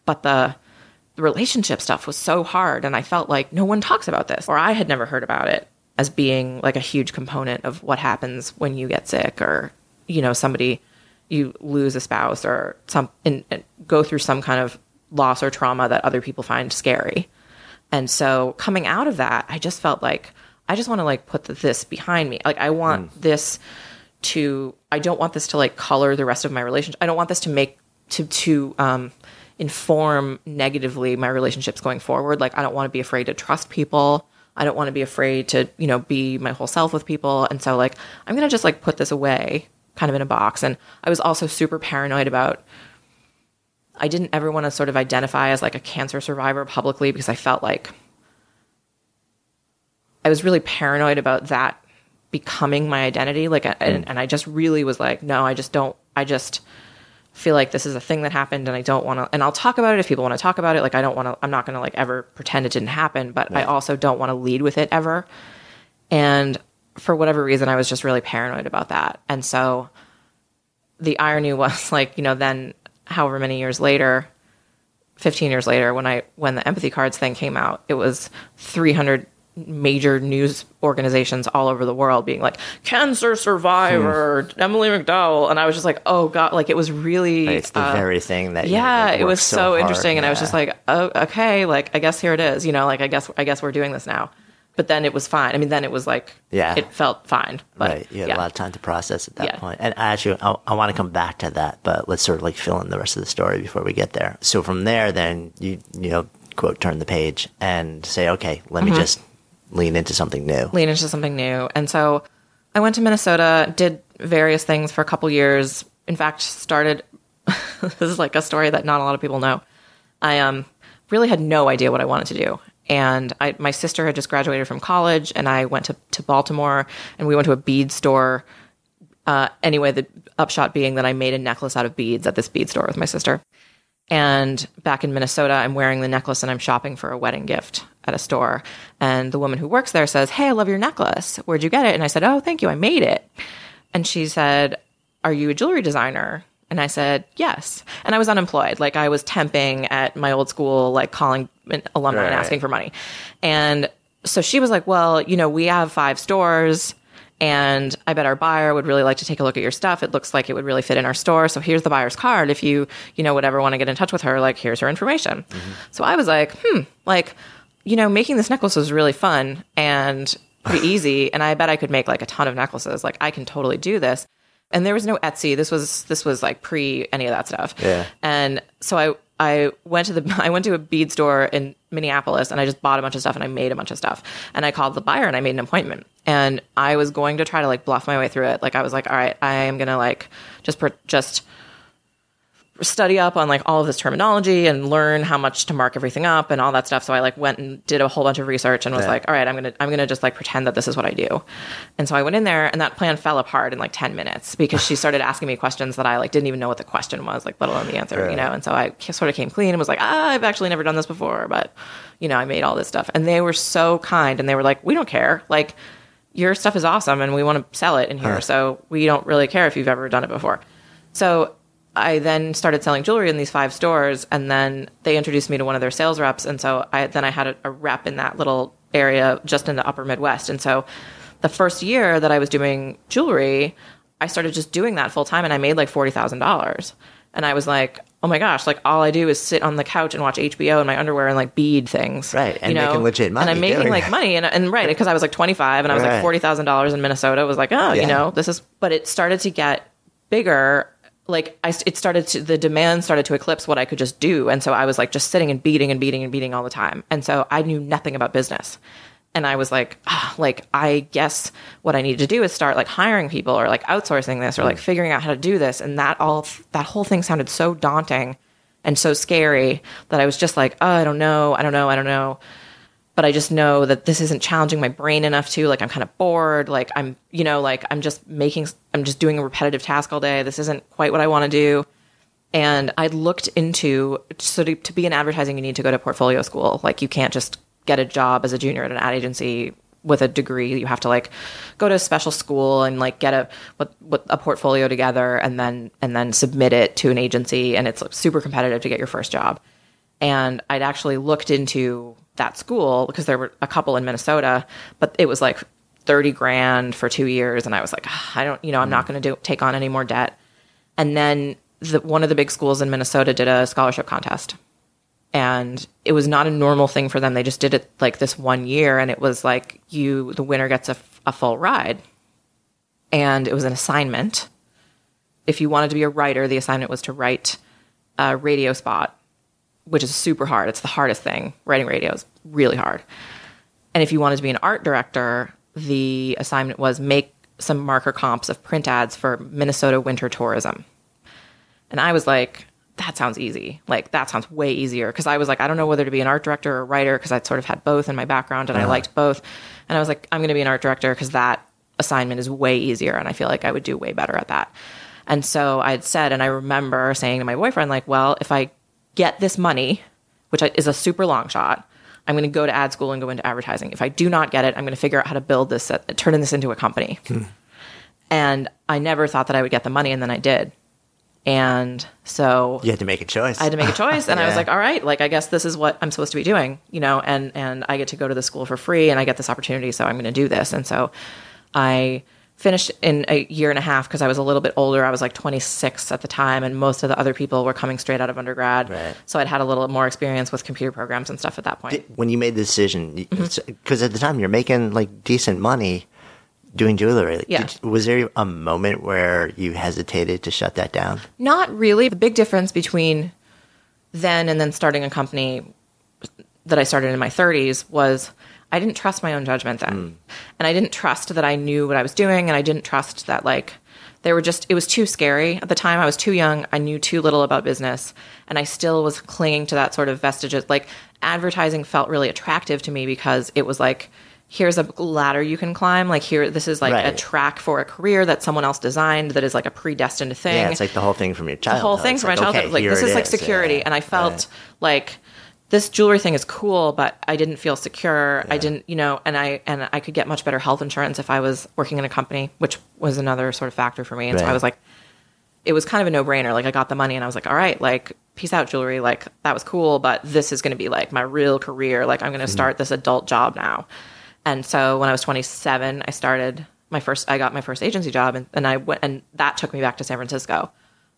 But the the relationship stuff was so hard and I felt like no one talks about this or I had never heard about it as being like a huge component of what happens when you get sick or you know somebody you lose a spouse or some and, and go through some kind of loss or trauma that other people find scary. And so coming out of that, I just felt like I just want to like put this behind me. Like I want this to I don't want this to like color the rest of my relationship. I don't want this to make to to um inform negatively my relationships going forward. Like I don't want to be afraid to trust people. I don't want to be afraid to, you know, be my whole self with people. And so like I'm going to just like put this away kind of in a box. And I was also super paranoid about I didn't ever want to sort of identify as like a cancer survivor publicly because I felt like I was really paranoid about that becoming my identity. Like, and, and I just really was like, no, I just don't, I just feel like this is a thing that happened and I don't want to, and I'll talk about it if people want to talk about it. Like, I don't want to, I'm not going to like ever pretend it didn't happen, but I also don't want to lead with it ever. And for whatever reason, I was just really paranoid about that. And so the irony was like, you know, then however many years later, 15 years later, when I, when the empathy cards thing came out, it was 300 major news organizations all over the world being like cancer survivor Emily McDowell. And I was just like oh god like it was really It's the uh, very thing that you, yeah like, it was so, hard- interesting. And i was just like oh okay like i guess here it is you know like i guess i guess we're doing this now but then it was fine i mean then it was like Yeah. it felt fine but right. You had yeah. a lot of time to process at that Yeah. point. And I actually, I, I want to come back to that, but let's sort of like fill in the rest of the story before we get there. So from there, then you you know quote turn the page and say, okay, let Mm-hmm. me just lean into something new. lean into something new. And so I went to Minnesota, did various things for a couple years. In fact, started this is like a story that not a lot of people know. I um really had no idea what I wanted to do. And I, my sister had just graduated from college, and I went to, to Baltimore, and we went to a bead store. Uh, anyway, the upshot being that I made a necklace out of beads at this bead store with my sister. And back in Minnesota, I'm wearing the necklace and I'm shopping for a wedding gift at a store. And the woman who works there says, Hey, I love your necklace. Where'd you get it? And I said, Oh, thank you. I made it. And she said, Are you a jewelry designer? And I said, Yes. And I was unemployed. Like I was temping at my old school, like calling an alumni and asking for money. And so she was like, Well, you know, we have five stores and I bet our buyer would really like to take a look at your stuff. It looks like it would really fit in our store. So here's the buyer's card. If you, you know, would ever want to get in touch with her, like here's her information. So I was like, hmm, like, you know, making this necklace was really fun and pretty easy. And I bet I could make like a ton of necklaces. Like I can totally do this. And there was no Etsy. This was this was like pre any of that stuff. Yeah. And so I I went to the I went to a bead store in Minneapolis and I just bought a bunch of stuff and I made a bunch of stuff. And I called the buyer and I made an appointment. And I was going to try to like bluff my way through it. Like I was like, all right, I am gonna like just per- just study up on like all of this terminology and learn how much to mark everything up and all that stuff. So I like went and did a whole bunch of research and was like, all right, I'm gonna I'm gonna just like pretend that this is what I do. And so I went in there and that plan fell apart in like ten minutes because she started asking me questions that I like didn't even know what the question was, like let alone the answer, you know. And so I sort of came clean and was like, ah, I've actually never done this before, but you know, I made all this stuff. And they were so kind and they were like, we don't care, like. Your stuff is awesome, and we want to sell it in here. So we don't really care if you've ever done it before. So I then started selling jewelry in these five stores, and then they introduced me to one of their sales reps, and so I then I had a, a rep in that little area just in the Upper Midwest, and so the first year that I was doing jewelry, I started just doing that full time, and I made like forty thousand dollars, and I was like. Oh my gosh! Like all I do is sit on the couch and watch HBO in my underwear and like bead things, Right, and you know? making legit money And I'm making like that. money, and, and right because I was like 25 and I was Right. like forty thousand dollars in Minnesota. It was like, oh, Yeah. you know, this is. But it started to get bigger like I, it started to the demand started to eclipse what I could just do, and so I was like just sitting and beating and beating and beating all the time, and so I knew nothing about business, and I was like, ah, like I guess what I need to do is start like hiring people or like outsourcing this or like figuring out how to do this, and that all that whole thing sounded so daunting and so scary that I was just like, oh, I don't know, I don't know, I don't know. But I just know that this isn't challenging my brain enough to like I'm kind of bored like I'm you know like I'm just making I'm just doing a repetitive task all day. This isn't quite what I want to do. And I looked into so to, to be in advertising you need to go to portfolio school. Like you can't just get a job as a junior at an ad agency with a degree. You have to like go to a special school and like get a what, what a portfolio together and then and then submit it to an agency. And it's like, super competitive to get your first job. And I'd actually looked into that school because there were a couple in Minnesota, but it was like 30 grand for two years. And I was like, "Ah, I don't, you know, I'm not going to take on any more debt. And then the, one of the big schools in Minnesota did a scholarship contest. And it was not a normal thing for them. They just did it like this one year. And it was like, you, the winner gets a full ride. And it was an assignment. If you wanted to be a writer, the assignment was to write a radio spot which is super hard. It's the hardest thing. Writing radio is really hard. And if you wanted to be an art director, the assignment was make some marker comps of print ads for Minnesota winter tourism. And I was like, that sounds easy. Like that sounds way easier because I was like, I don't know whether to be an art director or a writer because I'd sort of had both in my background and I uh-huh. liked both. And I was like, I'm going to be an art director because that assignment is way easier and I feel like I would do way better at that. And so I'd said, and I remember saying to my boyfriend, like, well, if I get this money, which is a super long shot, I'm going to go to ad school and go into advertising. If I do not get it, I'm going to figure out how to build this, uh, turn this into a company. And I never thought that I would get the money, and then I did. And so You had to make a choice. I had to make a choice, and I was like, all right, like I guess this is what I'm supposed to be doing, you know, and and I get to go to the school for free, and I get this opportunity, so I'm going to do this. And so I finished in a year and a half because I was a little bit older. I was like 26 at the time, and most of the other people were coming straight out of undergrad. Right. So I'd had a little more experience with computer programs and stuff at that point. when you made the decision, Mm-hmm. because at the time you're making like decent money doing jewelry. Yeah. Did- was there a moment where you hesitated to shut that down? Not really. The big difference between then and then starting a company that I started in my 30s was I didn't trust my own judgment then. Mm. And I didn't trust that I knew what I was doing and I didn't trust that like they were just it was too scary at the time. I was too young. I knew too little about business and I still was clinging to that sort of vestiges like advertising felt really attractive to me because it was like here's a ladder you can climb like here this is like a track for a career that someone else designed that is like a predestined thing Yeah, it's like the whole thing from your childhood. the whole thing It's from my childhood. okay, like this is, like security, Yeah. and I felt like this jewelry thing is cool, but I didn't feel secure. I didn't, you know, and I and I could get much better health insurance if I was working in a company, which was another sort of factor for me. And so I was like, it was kind of a no brainer. Like I got the money, and I was like, all right, like peace out jewelry. Like that was cool, but this is going to be like my real career. Like I'm going to mm-hmm. start this adult job now. And so when I was 27, I started my first. I got my first agency job, and, and I went, and that took me back to San Francisco.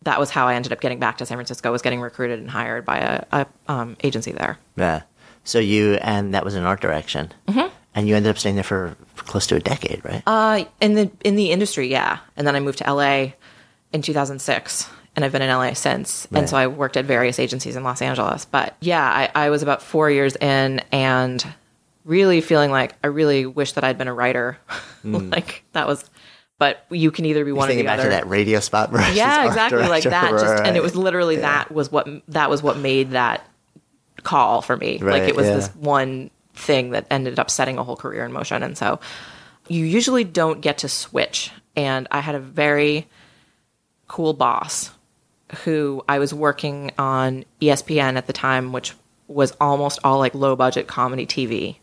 That was how I ended up getting back to San Francisco. Was getting recruited and hired by a, a um, agency there. Yeah. So you and that was an art direction, mm-hmm. and you ended up staying there for, for close to a decade, right? Uh, in the in the industry, yeah. And then I moved to LA in 2006, and I've been in LA since. And so I worked at various agencies in Los Angeles. But yeah, I, I was about four years in, and really feeling like I really wish that I'd been a writer. like that was. But you can either be one or the back other. to that radio spot. versus yeah exactly like that just and it was literally that was what that was what made that call for me like it was yeah. this one thing that ended up setting a whole career in motion and so you usually don't get to switch and i had a very cool boss who i was working on espn at the time which was almost all like low budget comedy tv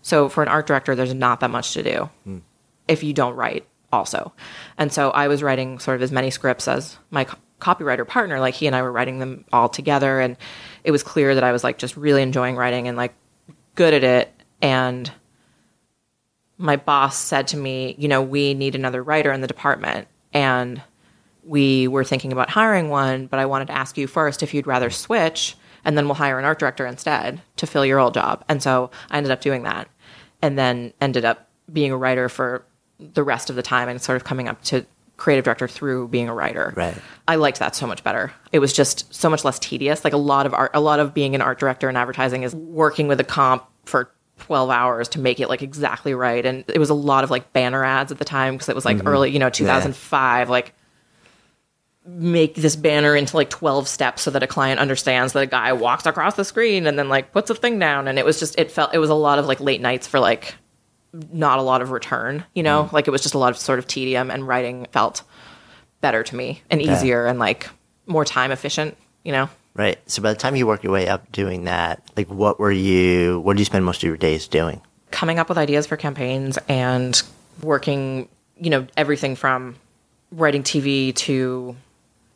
so for an art director there's not that much to do hmm. if you don't write also. And so I was writing sort of as many scripts as my co- copywriter partner, like he and I were writing them all together. And it was clear that I was like just really enjoying writing and like good at it. And my boss said to me, you know, we need another writer in the department. And we were thinking about hiring one, but I wanted to ask you first if you'd rather switch and then we'll hire an art director instead to fill your old job. And so I ended up doing that and then ended up being a writer for the rest of the time and sort of coming up to creative director through being a writer. Right. I liked that so much better. It was just so much less tedious. Like a lot of art, a lot of being an art director in advertising is working with a comp for 12 hours to make it like exactly right. And it was a lot of like banner ads at the time because it was like mm-hmm. early, you know, 2005. Like make this banner into like 12 steps so that a client understands that a guy walks across the screen and then like puts a thing down and it was just it felt it was a lot of like late nights for like not a lot of return you know mm. like it was just a lot of sort of tedium and writing felt better to me and easier yeah. and like more time efficient you know right so by the time you work your way up doing that like what were you what did you spend most of your days doing coming up with ideas for campaigns and working you know everything from writing tv to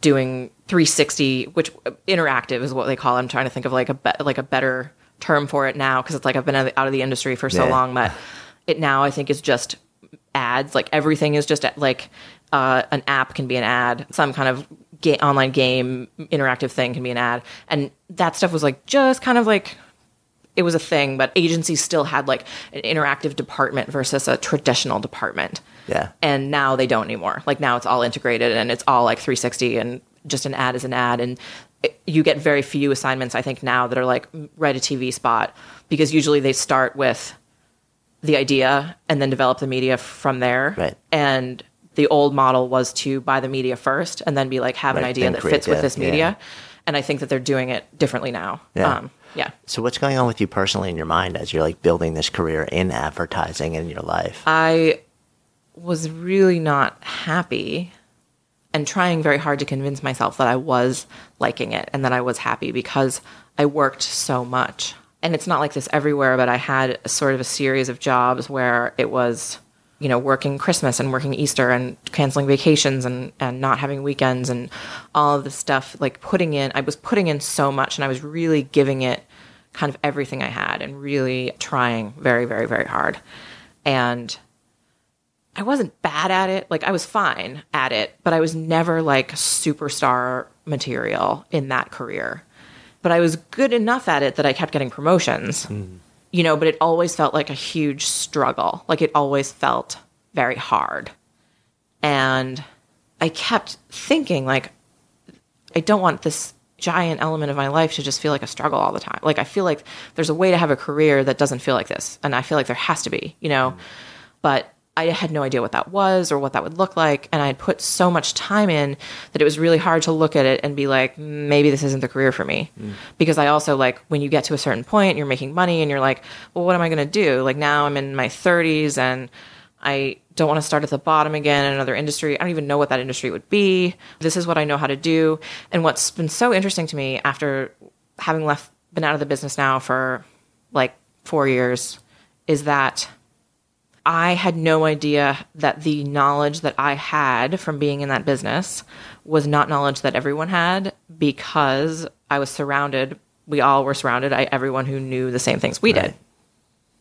doing 360, which interactive is what they call. It. I'm trying to think of like a be- like a better term for it now because it's like I've been out of the industry for so yeah. long, but it now I think is just ads. Like everything is just like uh, an app can be an ad, some kind of ga- online game interactive thing can be an ad, and that stuff was like just kind of like it was a thing, but agencies still had like an interactive department versus a traditional department. Yeah. And now they don't anymore. Like now it's all integrated and it's all like 360 and just an ad is an ad. And it, you get very few assignments, I think, now that are like write a TV spot because usually they start with the idea and then develop the media from there. Right. And the old model was to buy the media first and then be like, have right, an idea that fits with this media. Yeah. And I think that they're doing it differently now. Yeah. Um, yeah. So what's going on with you personally in your mind as you're like building this career in advertising in your life? I was really not happy and trying very hard to convince myself that I was liking it and that I was happy because I worked so much. And it's not like this everywhere, but I had a sort of a series of jobs where it was, you know, working Christmas and working Easter and canceling vacations and, and not having weekends and all of this stuff, like putting in, I was putting in so much and I was really giving it kind of everything I had and really trying very, very, very hard. And I wasn't bad at it. Like I was fine at it, but I was never like superstar material in that career. But I was good enough at it that I kept getting promotions. Mm. You know, but it always felt like a huge struggle. Like it always felt very hard. And I kept thinking like I don't want this giant element of my life to just feel like a struggle all the time. Like I feel like there's a way to have a career that doesn't feel like this, and I feel like there has to be, you know. Mm. But I had no idea what that was or what that would look like. And I had put so much time in that it was really hard to look at it and be like, maybe this isn't the career for me. Mm. Because I also like when you get to a certain point, you're making money and you're like, well, what am I going to do? Like now I'm in my 30s and I don't want to start at the bottom again in another industry. I don't even know what that industry would be. This is what I know how to do. And what's been so interesting to me after having left, been out of the business now for like four years is that I had no idea that the knowledge that I had from being in that business was not knowledge that everyone had because I was surrounded, we all were surrounded, by everyone who knew the same things we right. did.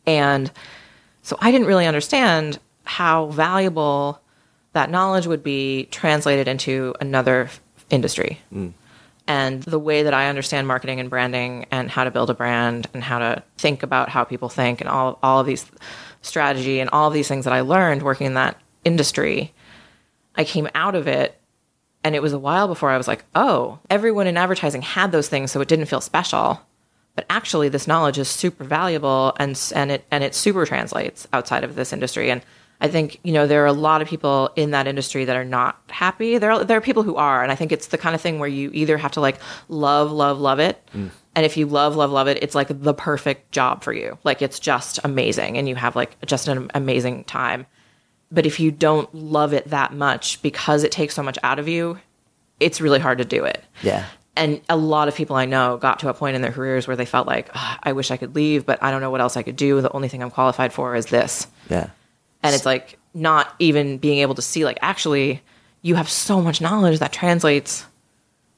And so I didn't really understand how valuable that knowledge would be translated into another industry. Mm. And the way that I understand marketing and branding and how to build a brand and how to think about how people think and all, all of these strategy and all of these things that I learned working in that industry, I came out of it and it was a while before I was like, oh, everyone in advertising had those things, so it didn't feel special. But actually, this knowledge is super valuable, and and it and it super translates outside of this industry. And I think you know there are a lot of people in that industry that are not happy. There are, there are people who are, and I think it's the kind of thing where you either have to like love, love, love it, mm. And if you love, love, love it, it's like the perfect job for you. Like it's just amazing and you have like just an amazing time. But if you don't love it that much because it takes so much out of you, it's really hard to do it. Yeah. And a lot of people I know got to a point in their careers where they felt like, oh, I wish I could leave, but I don't know what else I could do. The only thing I'm qualified for is this. Yeah. And it's like not even being able to see, like, actually, you have so much knowledge that translates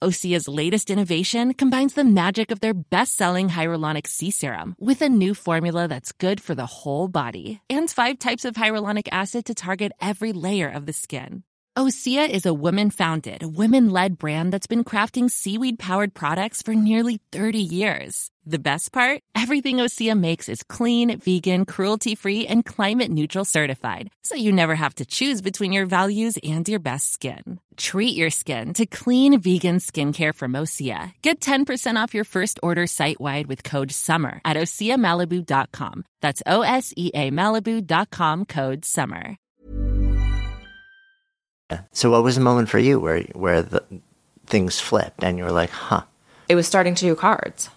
Osea's latest innovation combines the magic of their best-selling hyaluronic sea serum with a new formula that's good for the whole body and five types of hyaluronic acid to target every layer of the skin. Osea is a women-founded, women-led brand that's been crafting seaweed-powered products for nearly 30 years. The best part? Everything Osea makes is clean, vegan, cruelty-free, and climate-neutral certified, so you never have to choose between your values and your best skin. Treat your skin to clean, vegan skincare from Osea. Get 10% off your first order site-wide with code SUMMER at OseaMalibu.com. That's O-S-E-A Malibu.com code SUMMER. So, what was the moment for you where where the things flipped and you were like, "Huh"? It was starting to do cards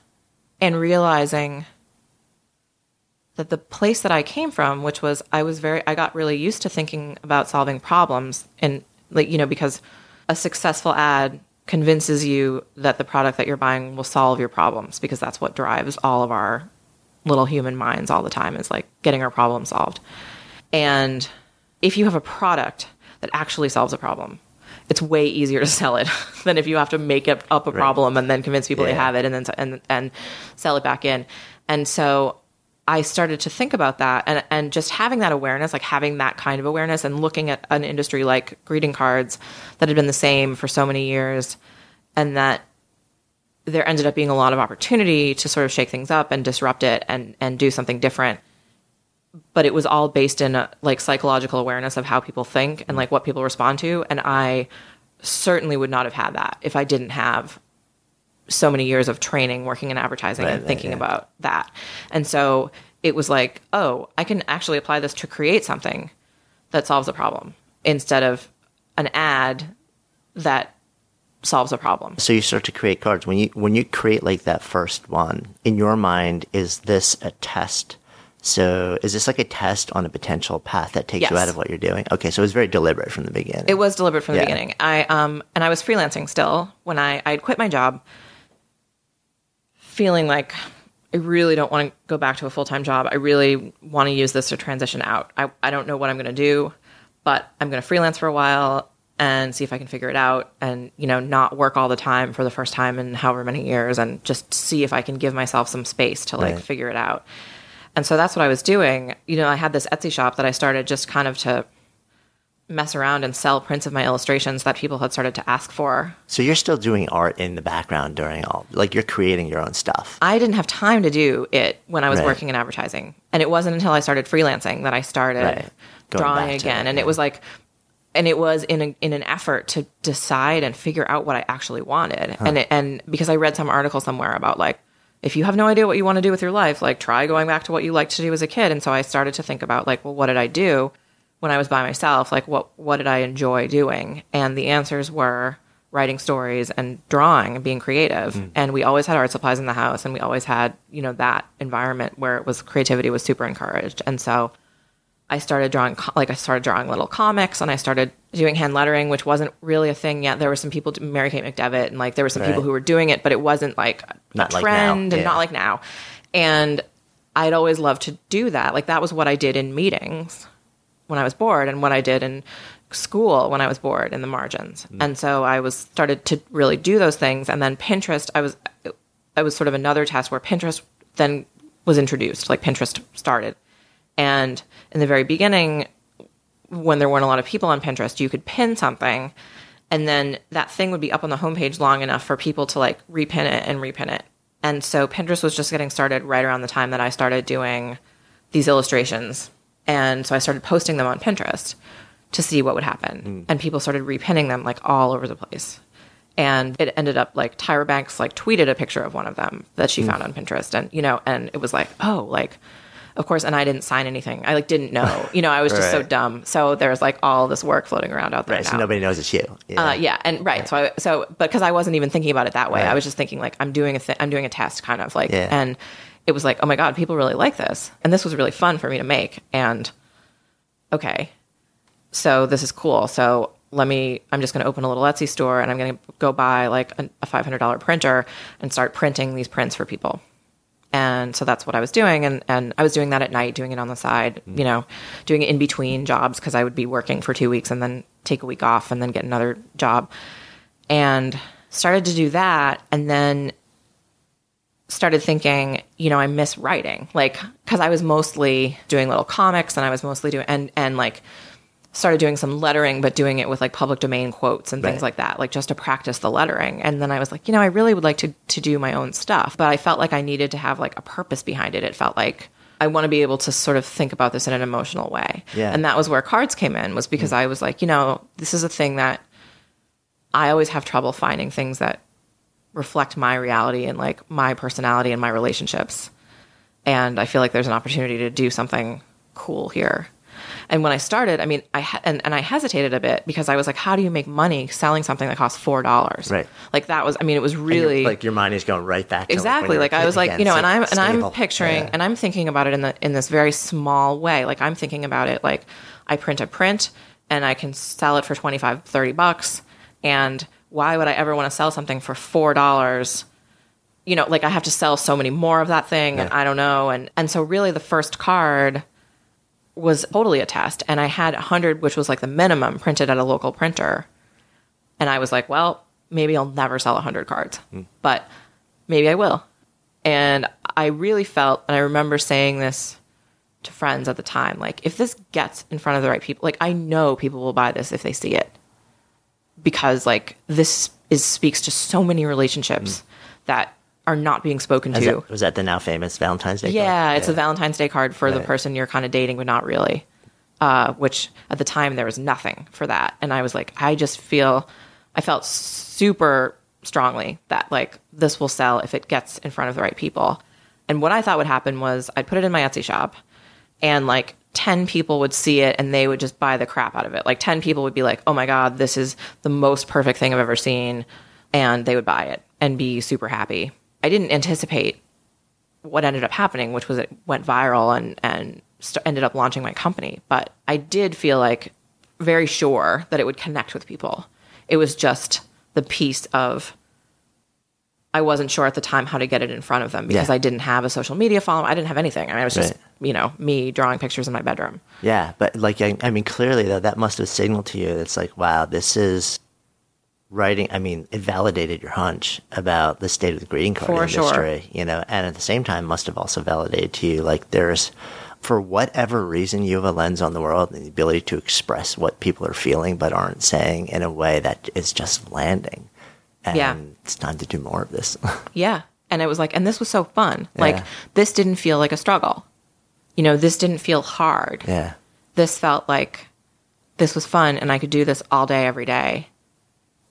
and realizing that the place that I came from, which was I was very I got really used to thinking about solving problems and like you know because a successful ad convinces you that the product that you're buying will solve your problems because that's what drives all of our little human minds all the time is like getting our problem solved. And if you have a product that actually solves a problem, it's way easier to sell it than if you have to make up, up a problem and then convince people they have it and then and and sell it back in. And so I started to think about that and and just having that awareness, like having that kind of awareness and looking at an industry like greeting cards that had been the same for so many years and that there ended up being a lot of opportunity to sort of shake things up and disrupt it and and do something different but it was all based in a, like psychological awareness of how people think and like what people respond to and i certainly would not have had that if i didn't have so many years of training working in advertising Right, and right, thinking yeah. about that and so it was like oh i can actually apply this to create something that solves a problem instead of an ad that solves a problem So you start to create cards. When you when you create like that first one, in your mind, is this a test? So is this like a test on a potential path that takes you out of what you're doing? Okay, so it was very deliberate from the beginning. It was deliberate from the beginning. I um and I was freelancing still when I I had quit my job, feeling like I really don't want to go back to a full time job. I really want to use this to transition out. I I don't know what I'm going to do, but I'm going to freelance for a while and see if I can figure it out and you know not work all the time for the first time in however many years and just see if I can give myself some space to like Right. figure it out. And so that's what I was doing. You know, I had this Etsy shop that I started just kind of to mess around and sell prints of my illustrations that people had started to ask for. So you're still doing art in the background during all, like you're creating your own stuff. I didn't have time to do it when I was Right. working in advertising. And it wasn't until I started freelancing that I started Right. Drawing again. it, and yeah. it was like, and it was in a, in an effort to decide and figure out what I actually wanted. And it, and because I read some article somewhere about like, if you have no idea what you want to do with your life, like try going back to what you liked to do as a kid. And so I started to think about like, well, what did I do when I was by myself? Like, what what did I enjoy doing? And the answers were writing stories and drawing and being creative. Mm. And we always had art supplies in the house, and we always had you know that environment where it was creativity was super encouraged. And so I started drawing, like I started drawing little comics, and I started doing hand lettering, which wasn't really a thing yet. There were some people, Mary Kate McDevitt, and like there were some people who were doing it, but it wasn't like a Not like now, trend, and not like now. And I'd always loved to do that. Like that was what I did in meetings when I was bored, and what I did in school when I was bored in the margins. Mm. And so I was started to really do those things. And then Pinterest, I was, I was sort of another test where Pinterest then was introduced, like Pinterest started. And in the very beginning, when there weren't a lot of people on Pinterest, you could pin something and then that thing would be up on the homepage long enough for people to like repin it and repin it. And so Pinterest was just getting started right around the time that I started doing these illustrations. And so I started posting them on Pinterest to see what would happen. Hmm. And people started repinning them like all over the place. And it ended up like Tyra Banks like tweeted a picture of one of them that she hmm. found on Pinterest. And, you know, and it was like, oh, like, of course, and I didn't sign anything. I like didn't know, you know, I was just so dumb. So there's like all this work floating around out there. Right. So nobody knows it's you. Yeah. Uh, yeah, and right. So, I, so, but because I wasn't even thinking about it that way, Right. I was just thinking like I'm doing a th- I'm doing a test, kind of like, Yeah. and it was like, oh my god, people really like this, and this was really fun for me to make, and okay, so this is cool. So let me, I'm just going to open a little Etsy store, and I'm going to go buy like a, a $500 printer and start printing these prints for people. And so that's what I was doing. And, and I was doing that at night, doing it on the side, mm. you know, doing it in between jobs because I would be working for two weeks and then take a week off and then get another job. And started to do that. And then started thinking, you know, I miss writing. Like, because I was mostly doing little comics and I was mostly doing, and, and like, started doing some lettering, but doing it with like public domain quotes and things Right. like that, like just to practice the lettering. And then I was like, you know, I really would like to to do my own stuff, but I felt like I needed to have like a purpose behind it. It felt like I want to be able to sort of think about this in an emotional way. Yeah. And that was where cards came in, was because hmm. I was like, you know, this is a thing that I always have trouble finding things that reflect my reality and like my personality and my relationships. And I feel like there's an opportunity to do something cool here. And when I started, I mean, I ha- and, and I hesitated a bit because I was like, how do you make money selling something that costs four dollars? Right. Like that was, I mean, it was really like your mind is going right back to exactly. when like I was like you know and i'm and i'm picturing Yeah. and i'm thinking about it in the in this very small way. Like i'm thinking about it like i print a print and i can sell it for 25 30 bucks. And why would i ever want to sell something for four dollars? You know like i have to sell so many more of that thing and i don't know. And and so really the first card was totally a test and i had 100 which was like the minimum printed at a local printer. And i was like well maybe i'll never sell 100 cards hmm. but maybe i will. And i really felt and i remember saying this to friends at the time like if this gets in front of the right people like i know people will buy this if they see it. Because like this is speaks to so many relationships hmm. that are not being spoken Is to that- was that the now famous Valentine's Day? card? yeah, it's a Valentine's Day card for the Right. person you're kind of dating, but not really. Uh, which at the time there was nothing for that, and I was like, I just feel, I felt super strongly that like this will sell if it gets in front of the right people. And what I thought would happen was I'd put it in my Etsy shop, and like 10 people would see it and they would just buy the crap out of it. Like 10 people would be like, oh my God, this is the most perfect thing I've ever seen. And they would buy it and be super happy. I didn't anticipate what ended up happening, which was it went viral and, and st- ended up launching my company. But I did feel like very sure that it would connect with people. It was just the piece of I wasn't sure at the time how to get it in front of them because Yeah. I didn't have a social media following. I didn't have anything. I mean, it was just, Right. you know, me drawing pictures in my bedroom. Yeah, but like I, I mean, clearly though, that must have signaled to you. It's like, wow, this is writing. I mean, it validated your hunch about the state of the greeting card For sure. industry, you know, and at the same time, must have also validated to you like there's for whatever reason, you have a lens on the world and the ability to express what people are feeling but aren't saying in a way that is just landing. And Yeah. it's time to do more of this. Yeah. And it was like, and this was so fun. Like, Yeah. this didn't feel like a struggle. You know, this didn't feel hard. yeah. This felt like this was fun and I could do this all day, every day.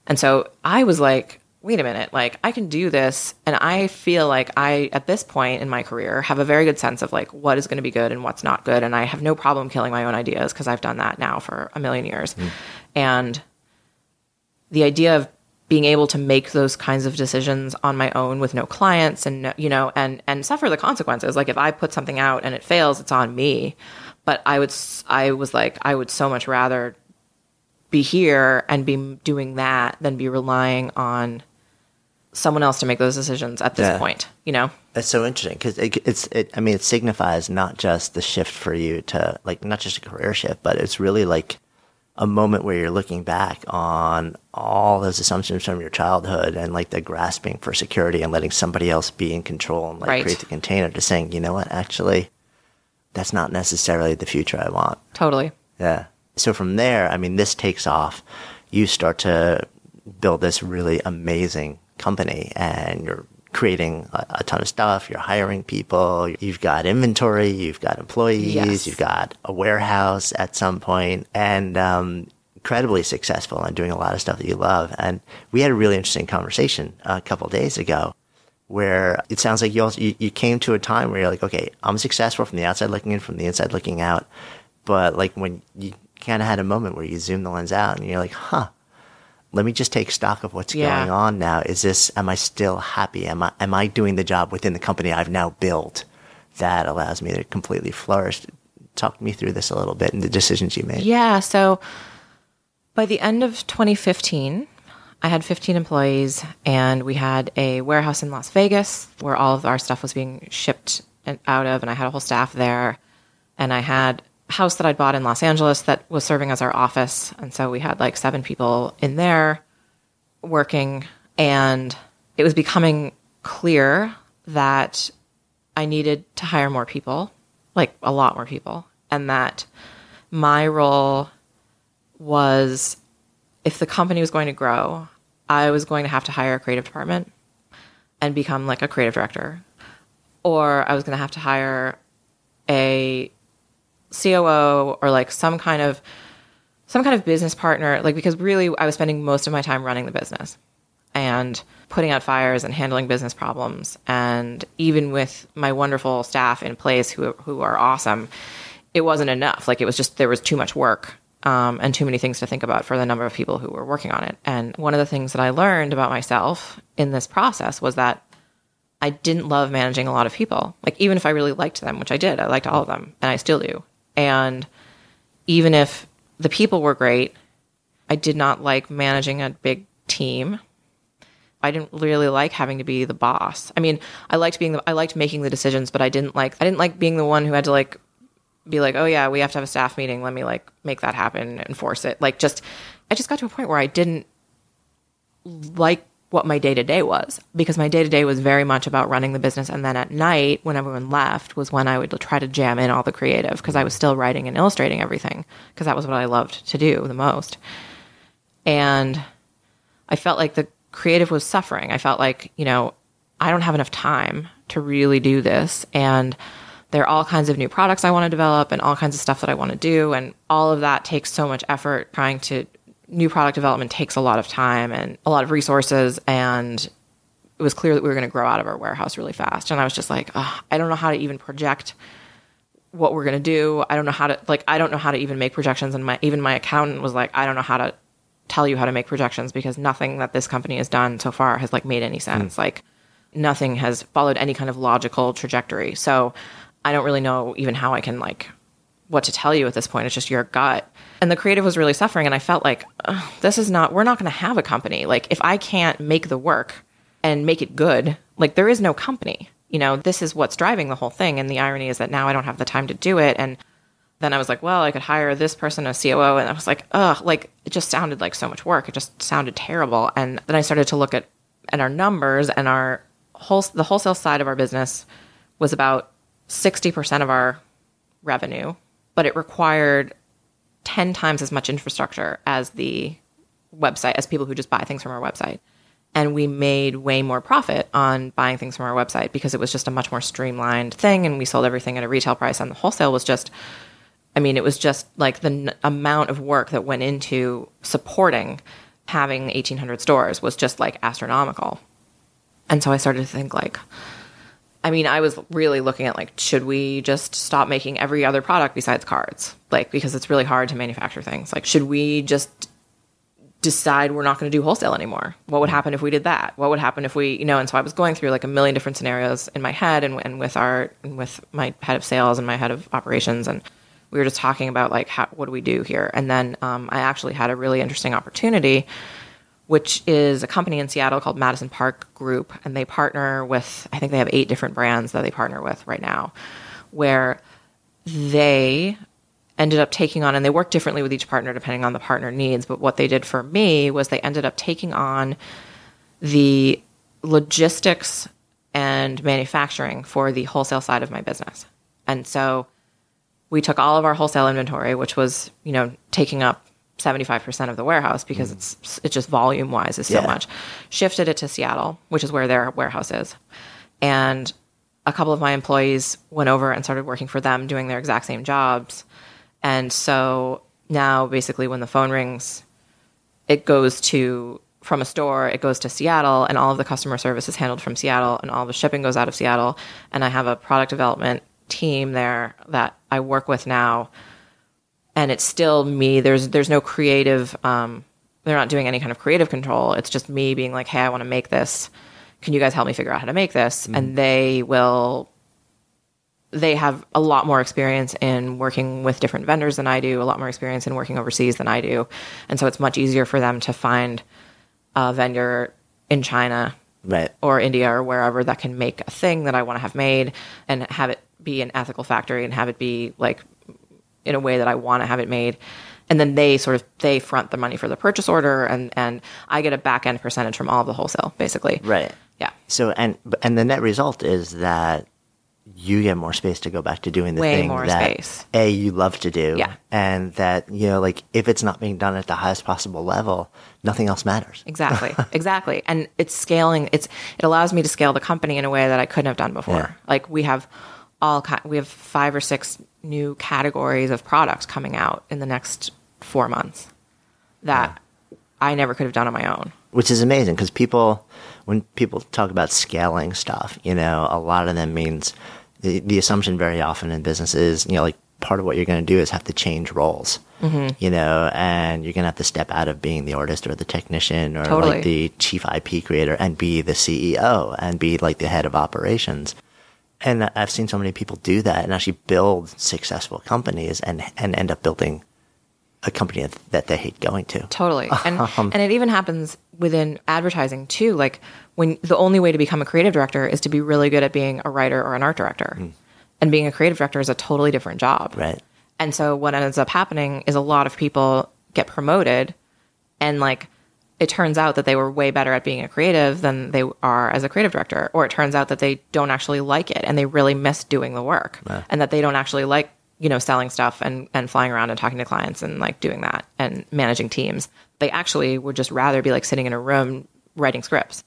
And so I was like, wait a minute, like, I can do this. And I feel like I, at this point in my career, have a very good sense of like what is going to be good and what's not good. And I have no problem killing my own ideas because I've done that now for a million years. Mm. And the idea of being able to make those kinds of decisions on my own with no clients and no, you know and and suffer the consequences like if i put something out and it fails it's on me but i would i was like i would so much rather be here and be doing that than be relying on someone else to make those decisions at this Yeah. point you know That's so interesting because it, it's. It, I mean, it signifies not just the shift for you to like not just a career shift, but it's really like a moment where you're looking back on all those assumptions from your childhood and like the grasping for security and letting somebody else be in control and like Right. create the container to saying, you know what, actually, that's not necessarily the future I want. totally Yeah. So from there, I mean, this takes off. You start to build this really amazing company and you're creating a, a ton of stuff. You're hiring people. You've got inventory. You've got employees. Yes. You've got a warehouse at some point and, um, incredibly successful and doing a lot of stuff that you love. And we had a really interesting conversation a couple days ago where it sounds like you also you, you came to a time where you're like, okay, I'm successful from the outside looking in, from the inside looking out. But like when you kind of had a moment where you zoom the lens out and you're like, huh, let me just take stock of what's Yeah. going on now. Is this, am I still happy? Am I, am I doing the job within the company I've now built that allows me to completely flourish? Talk me through this a little bit and the decisions you made. Yeah. So by the end of 2015, I had 15 employees and we had a warehouse in Las Vegas where all of our stuff was being shipped out of, and I had a whole staff there. And I had house that I'd bought in Los Angeles that was serving as our office. And so we had like seven people in there working. And it was becoming clear that I needed to hire more people, like a lot more people, and that my role was if the company was going to grow, I was going to have to hire a creative department and become like a creative director, or I was going to have to hire a COO or like some kind of some kind of business partner like because really I was spending most of my time running the business and putting out fires and handling business problems and even with my wonderful staff in place who who are awesome it wasn't enough like it was just there was too much work um, and too many things to think about for the number of people who were working on it and one of the things that I learned about myself in this process was that I didn't love managing a lot of people. Like even if I really liked them, which I did, I liked all of them, and I still do. And even if the people were great, I did not like managing a big team. I didn't really like having to be the boss. I mean, I liked being the, I liked making the decisions, but I didn't like I didn't like being the one who had to like be like, "Oh yeah, we have to have a staff meeting. Let me like make that happen and force it." Like just I just got to a point where I didn't like what my day to day was because my day to day was very much about running the business. And then at night, when everyone left, was when I would try to jam in all the creative because I was still writing and illustrating everything because that was what I loved to do the most. And I felt like the creative was suffering. I felt like, you know, I don't have enough time to really do this. And there are all kinds of new products I want to develop and all kinds of stuff that I want to do. And all of that takes so much effort trying to new product development takes a lot of time and a lot of resources and it was clear that we were going to grow out of our warehouse really fast. And i was just like i don't know how to even project what we're going to do. I don't know how to like i don't know how to even make projections. And my even my accountant was like i don't know how to tell you how to make projections because nothing that this company has done so far has like made any hmm. sense. Like nothing has followed any kind of logical trajectory. So i don't really know even how i can like what to tell you at this point. It's just your gut. And the creative was really suffering. And I felt like, this is not, we're not going to have a company. Like, if I can't make the work and make it good, like, there is no company. You know, this is what's driving the whole thing. And the irony is that now I don't have the time to do it. And then I was like, well, I could hire this person as COO. And I was like, ugh, like, it just sounded like so much work. It just sounded terrible. And then I started to look at, at our numbers and our whole, the wholesale side of our business was about 60% of our revenue, but it required 10 times as much infrastructure as the website, as people who just buy things from our website. And we made way more profit on buying things from our website because it was just a much more streamlined thing. And we sold everything at a retail price. And the wholesale was just, I mean, it was just like the n- amount of work that went into supporting having 1,800 stores was just like astronomical. And so I started to think, like, I mean, I was really looking at like, should we just stop making every other product besides cards? Like, because it's really hard to manufacture things. Like, should we just decide we're not going to do wholesale anymore? What would happen if we did that? What would happen if we, you know? And so I was going through like a million different scenarios in my head and, and with our, and with my head of sales and my head of operations. And we were just talking about like, how, what do we do here? And then um, I actually had a really interesting opportunity which is a company in Seattle called Madison Park Group. And they partner with, I think they have eight different brands that they partner with right now, where they ended up taking on, and they work differently with each partner depending on the partner needs. But what they did for me was they ended up taking on the logistics and manufacturing for the wholesale side of my business. And so we took all of our wholesale inventory, which was, you know, taking up 75% of the warehouse because mm. it's it's just volume wise is so Yeah. much. Shifted it to Seattle, which is where their warehouse is. And a couple of my employees went over and started working for them doing their exact same jobs. And so now basically when the phone rings, it goes to from a store, it goes to Seattle and all of the customer service is handled from Seattle and all the shipping goes out of Seattle and I have a product development team there that I work with now and it's still me. There's there's no creative. Um, they're not doing any kind of creative control. It's just me being like, hey, I want to make this. Can you guys help me figure out how to make this? And they will. They have a lot more experience in working with different vendors than I do. A lot more experience in working overseas than I do, and so it's much easier for them to find a vendor in China Right. or India or wherever that can make a thing that I want to have made and have it be an ethical factory and have it be like in a way that I want to have it made. And then they sort of they front the money for the purchase order and and I get a back end percentage from all of the wholesale basically. Right. Yeah. So and and the net result is that you get more space to go back to doing the Way thing more that space. a you love to do. Yeah. And that you know, like if it's not being done at the highest possible level, nothing else matters. Exactly. exactly. And it's scaling it's it allows me to scale the company in a way that I couldn't have done before. Yeah. Like we have all kind we have five or six new categories of products coming out in the next 4 months that I never could have done on my own. which is amazing because people, when people talk about scaling stuff, you know, a lot of them means the, the assumption very often in business is, you know, like part of what you're going to do is have to change roles, Mm-hmm. you know, and you're going to have to step out of being the artist or the technician or Totally. like the chief IP creator and be the CEO and be like the head of operations. And I've seen so many people do that and actually build successful companies and, and end up building a company that, they hate going to. Totally. And Um, and it even happens within advertising too. Like when the only way to become a creative director is to be really good at being a writer or an art director. And being a creative director is a totally different job. Right. And so what ends up happening is a lot of people get promoted and like it turns out that they were way better at being a creative than they are as a creative director or it turns out that they don't actually like it and they really miss doing the work and that they don't actually like you know selling stuff and and flying around and talking to clients and like doing that and managing teams. They actually would just rather be like sitting in a room writing scripts.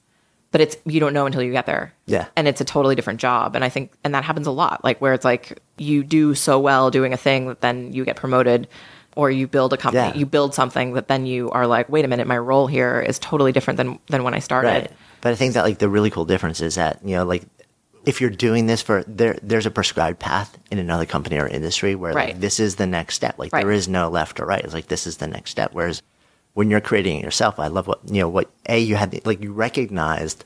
But it's you don't know until you get there. Yeah. and it's a totally different job. And i think and that happens a lot like where it's like you do so well doing a thing that then you get promoted or you build a company Yeah. you build something that then you are like wait a minute my role here is totally different than than when i started Right. But I think that like the really cool difference is that, you know, like if you're doing this for there there's a prescribed path in another company or industry where like this is the next step. Like Right. there is no left or right. It's like this is the next step. Whereas when you're creating it yourself, I love what you know, what A you had like you recognized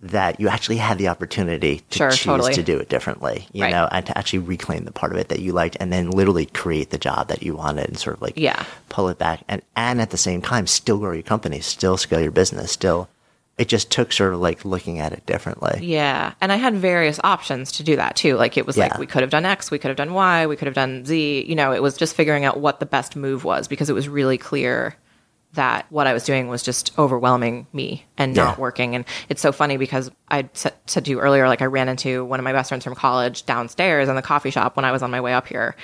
that you actually had the opportunity to Sure, choose totally. to do it differently, you Right. know, and to actually reclaim the part of it that you liked and then literally create the job that you wanted and sort of like Yeah. pull it back and and at the same time still grow your company, still scale your business, still it just took sort of like looking at it differently. Yeah. And I had various options to do that too. Like it was like we could have done X, we could have done Y, we could have done Z. You know, it was just figuring out what the best move was because it was really clear that what I was doing was just overwhelming me and Yeah. not working. And it's so funny because I said, said to you earlier, like I ran into one of my best friends from college downstairs in the coffee shop when I was on my way up here.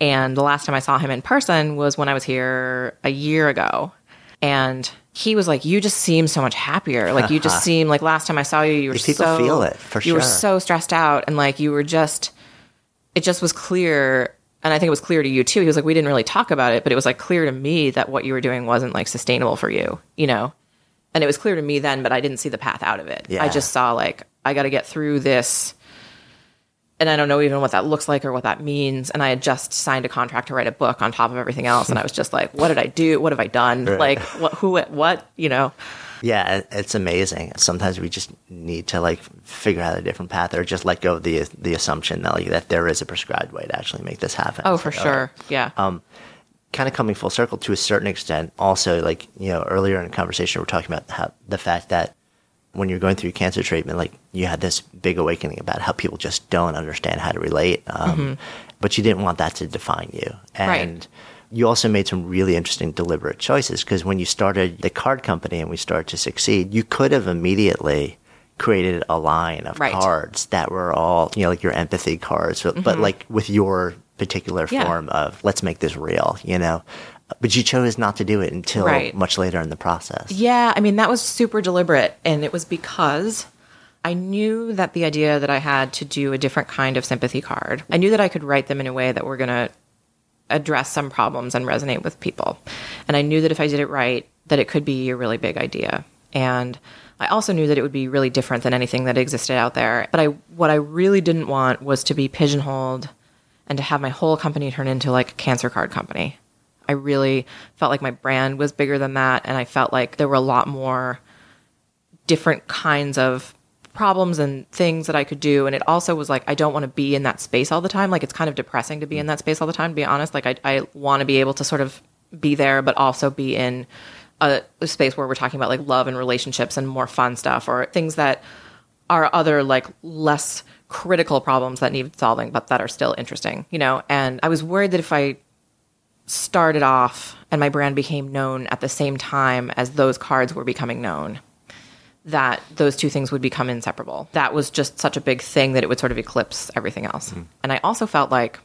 And the last time I saw him in person was when I was here a year ago. And he was like, "You just seem so much happier. Like you just seem like last time I saw you, you were People so feel it, for you were so stressed out, and like you were just it just was clear and i think it was clear to you too. He was like we didn't really talk about it but it was like clear to me that what you were doing wasn't like sustainable for you you know? And it was clear to me then but i didn't see the path out of it. Yeah. i just saw like i got to get through this and i don't know even what that looks like or what that means. And i had just signed a contract to write a book on top of everything else and i was just like what did i do? What have i done? Like what who what you know Yeah, it's amazing. Sometimes we just need to like figure out a different path, or just let go of the the assumption that like that there is a prescribed way to actually make this happen. oh It's for like, sure yeah Um, kind of coming full circle to a certain extent. Also, like you know, earlier in the conversation, we are talking about how the fact that when you're going through cancer treatment, like you had this big awakening about how people just don't understand how to relate, um, but you didn't want that to define you, and Mm-hmm. Right. You also made some really interesting, deliberate choices because when you started the card company and we started to succeed, you could have immediately created a line of Right. cards that were all you know like your empathy cards but like with your particular Mm-hmm. Yeah. form of let's make this real you know but you chose not to do it until Right. much later in the process Yeah, I mean, that was super deliberate. And it was because I knew that the idea that I had to do a different kind of sympathy card, I knew that I could write them in a way that were going to address some problems and resonate with people. And I knew that if I did it right, that it could be a really big idea. And I also knew that it would be really different than anything that existed out there. But I what I really didn't want was to be pigeonholed and to have my whole company turn into like a cancer card company. I really felt like my brand was bigger than that and I felt like there were a lot more different kinds of problems and things that I could do. And it also was like, I don't want to be in that space all the time. Like, it's kind of depressing to be in that space all the time, to be honest. Like, I, I want to be able to sort of be there, but also be in a, a space where we're talking about like love and relationships and more fun stuff or things that are other like less critical problems that need solving, but that are still interesting, you know? And I was worried that if I started off and my brand became known at the same time as those cards were becoming known, that those two things would become inseparable. That was just such a big thing that it would sort of eclipse everything else. Mm-hmm. And I also felt like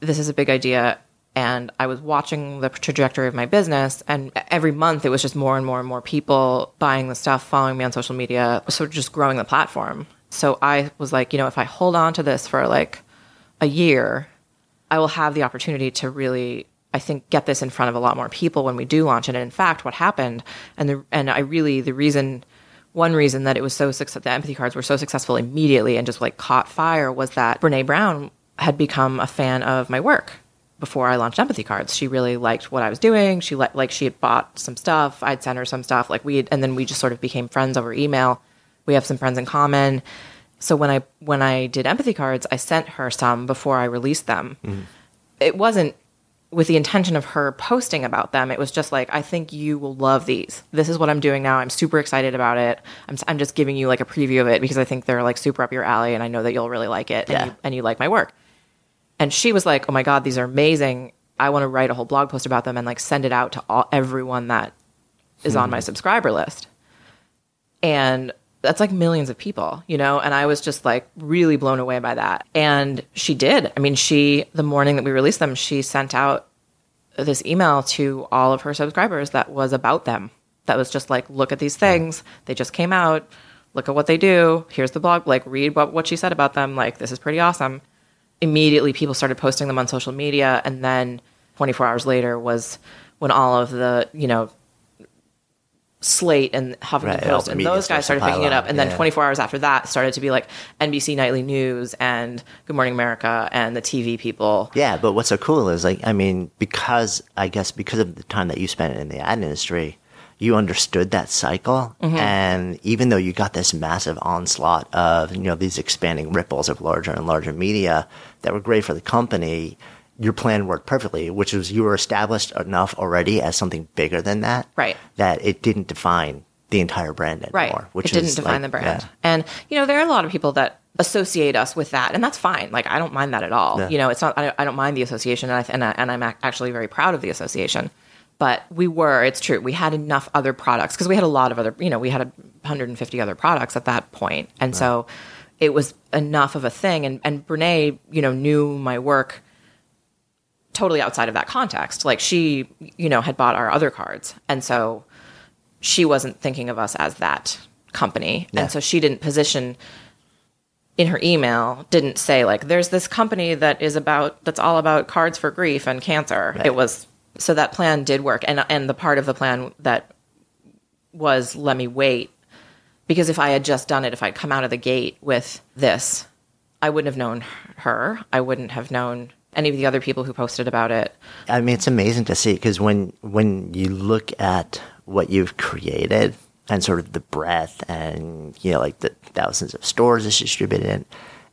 this is a big idea. And I was watching the trajectory of my business, and every month it was just more and more and more people buying the stuff, following me on social media, sort of just growing the platform. So I was like, you know, if I hold on to this for like a year, I will have the opportunity to really, I think, get this in front of a lot more people when we do launch it. And in fact, what happened, and the and I really the reason, one reason that it was so successful, the empathy cards were so successful immediately and just like caught fire was that Brene Brown had become a fan of my work before I launched empathy cards. She really liked what I was doing. She li- like she had bought some stuff. I'd sent her some stuff. Like we, had, and then we just sort of became friends over email. We have some friends in common. So when I when I did empathy cards, I sent her some before I released them. Mm-hmm. It wasn't with the intention of her posting about them. It was just like, I think you will love these. This is what I'm doing now. I'm super excited about it. I'm, I'm just giving you like a preview of it because I think they're like super up your alley and I know that you'll really like it Yeah. and, you, and you like my work. And she was like, oh my God, these are amazing. I want to write a whole blog post about them and like send it out to all, everyone that is on hmm. my subscriber list. And that's like millions of people, you know? And I was just like really blown away by that. And she did. I mean, she, the morning that we released them, she sent out this email to all of her subscribers that was about them. That was just like, look at these things. They just came out. Look at what they do. Here's the blog. Like, read what, what she said about them. Like, this is pretty awesome. Immediately, people started posting them on social media. And then 24 hours later was when all of the, you know, Slate and Huffington Right, Post and those guys started picking it up. And then yeah. 24 hours after that started to be like NBC Nightly News and Good Morning America and the TV people. Yeah, but what's so cool is like, I mean, because I guess because of the time that you spent in the ad industry, you understood that cycle. Mm-hmm. And even though you got this massive onslaught of, you know, these expanding ripples of larger and larger media that were great for the company, your plan worked perfectly, which was you were established enough already as something bigger than that. Right. That it didn't define the entire brand anymore. Right. Which it didn't define like- the brand. yeah. And, you know, there are a lot of people that associate us with that, and that's fine. Like, I don't mind that at all. Yeah. You know, it's not, I, I don't mind the association, and, I, and, I, and I'm actually very proud of the association. But we were, it's true, we had enough other products because we had a lot of other, you know, we had 150 other products at that point. And so it was enough of a thing. And, and Brene, you know, knew my work totally outside of that context. Like she, you know, had bought our other cards. And so she wasn't thinking of us as that company. Yeah. And so she didn't position in her email, didn't say like, there's this company that is about, that's all about cards for grief and cancer. It was, so that plan did work. And, and the part of the plan that was let me wait because if I had just done it, if I'd come out of the gate with this, I wouldn't have known her. I wouldn't have known any of the other people who posted about it. I mean, it's amazing to see because when when you look at what you've created and sort of the breadth and you know like the thousands of stores it's distributed in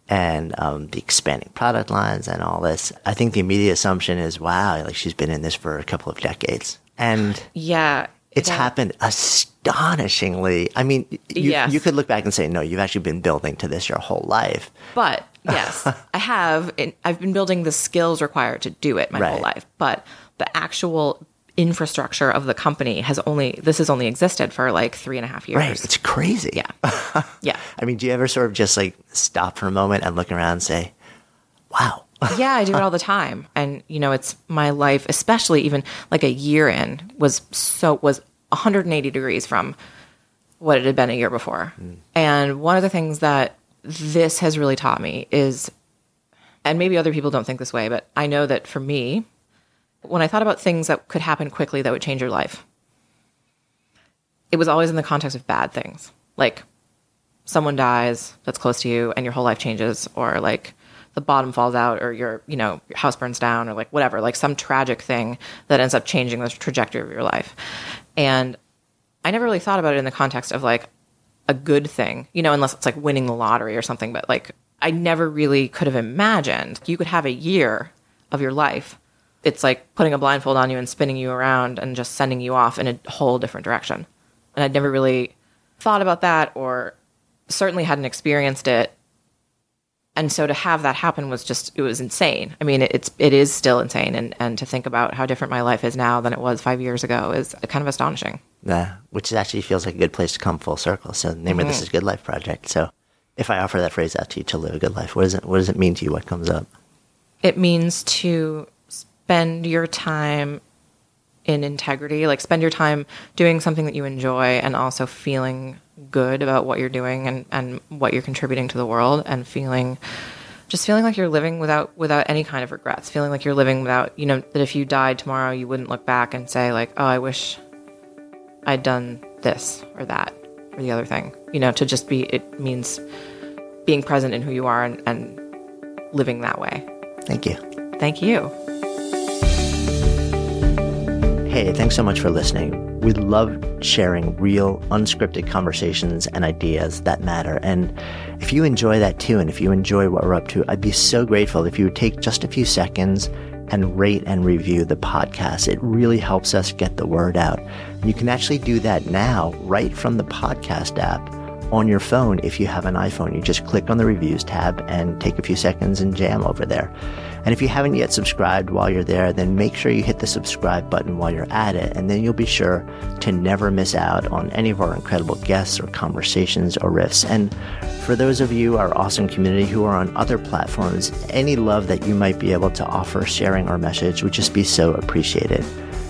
and um, the expanding product lines and all this, I think the immediate assumption is, wow, like she's been in this for a couple of decades, and Yeah. It's yeah. happened astonishingly. I mean, you, Yes. you could look back and say, no, you've actually been building to this your whole life. But yes, I have. I've been building the skills required to do it my whole life. But the actual infrastructure of the company has only this has only existed for like three and a half years. Right. It's crazy. Yeah. Yeah. I mean, do you ever sort of just like stop for a moment and look around and say, wow, yeah, I do it all the time. And you know, it's my life, especially even like a year in was so was 180 degrees from what it had been a year before. And one of the things that this has really taught me is and maybe other people don't think this way, but I know that for me, when I thought about things that could happen quickly that would change your life, it was always in the context of bad things. Like someone dies that's close to you and your whole life changes or like the bottom falls out or your you know your house burns down or like whatever like some tragic thing that ends up changing the trajectory of your life and i never really thought about it in the context of like a good thing you know unless it's like winning the lottery or something but like i never really could have imagined you could have a year of your life it's like putting a blindfold on you and spinning you around and just sending you off in a whole different direction. And i'd never really thought about that or certainly hadn't experienced it and so to have that happen was just it was insane i mean it, it's it is still insane and and to think about how different my life is now than it was five years ago is kind of astonishing Yeah, which actually feels like a good place to come full circle. So the name of this mm-hmm. is Good Life Project. So if I offer that phrase out to you to live a good life, what does it what does it mean to you? What comes up? it means to spend your time in integrity. Like spend your time doing something that you enjoy and also feeling good about what you're doing and, and what you're contributing to the world and feeling just feeling like you're living without without any kind of regrets feeling like you're living without you know that if you died tomorrow you wouldn't look back and say like oh i wish i'd done this or that or the other thing. You know to just be it means being present in who you are and, and living that way. Thank you. thank you Hey, thanks so much for listening. We love sharing real, unscripted conversations and ideas that matter. And if you enjoy that too, and if you enjoy what we're up to, I'd be so grateful if you would take just a few seconds and rate and review the podcast. It really helps us get the word out. You can actually do that now right from the podcast app on your phone if you have an iPhone. You just click on the reviews tab and take a few seconds and jam over there. And if you haven't yet subscribed while you're there, then make sure you hit the subscribe button while you're at it, and then you'll be sure to never miss out on any of our incredible guests or conversations or riffs. And for those of you, our awesome community who are on other platforms, any love that you might be able to offer sharing our message would just be so appreciated.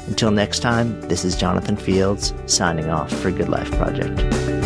Until next time, this is Jonathan Fields signing off for Good Life Project.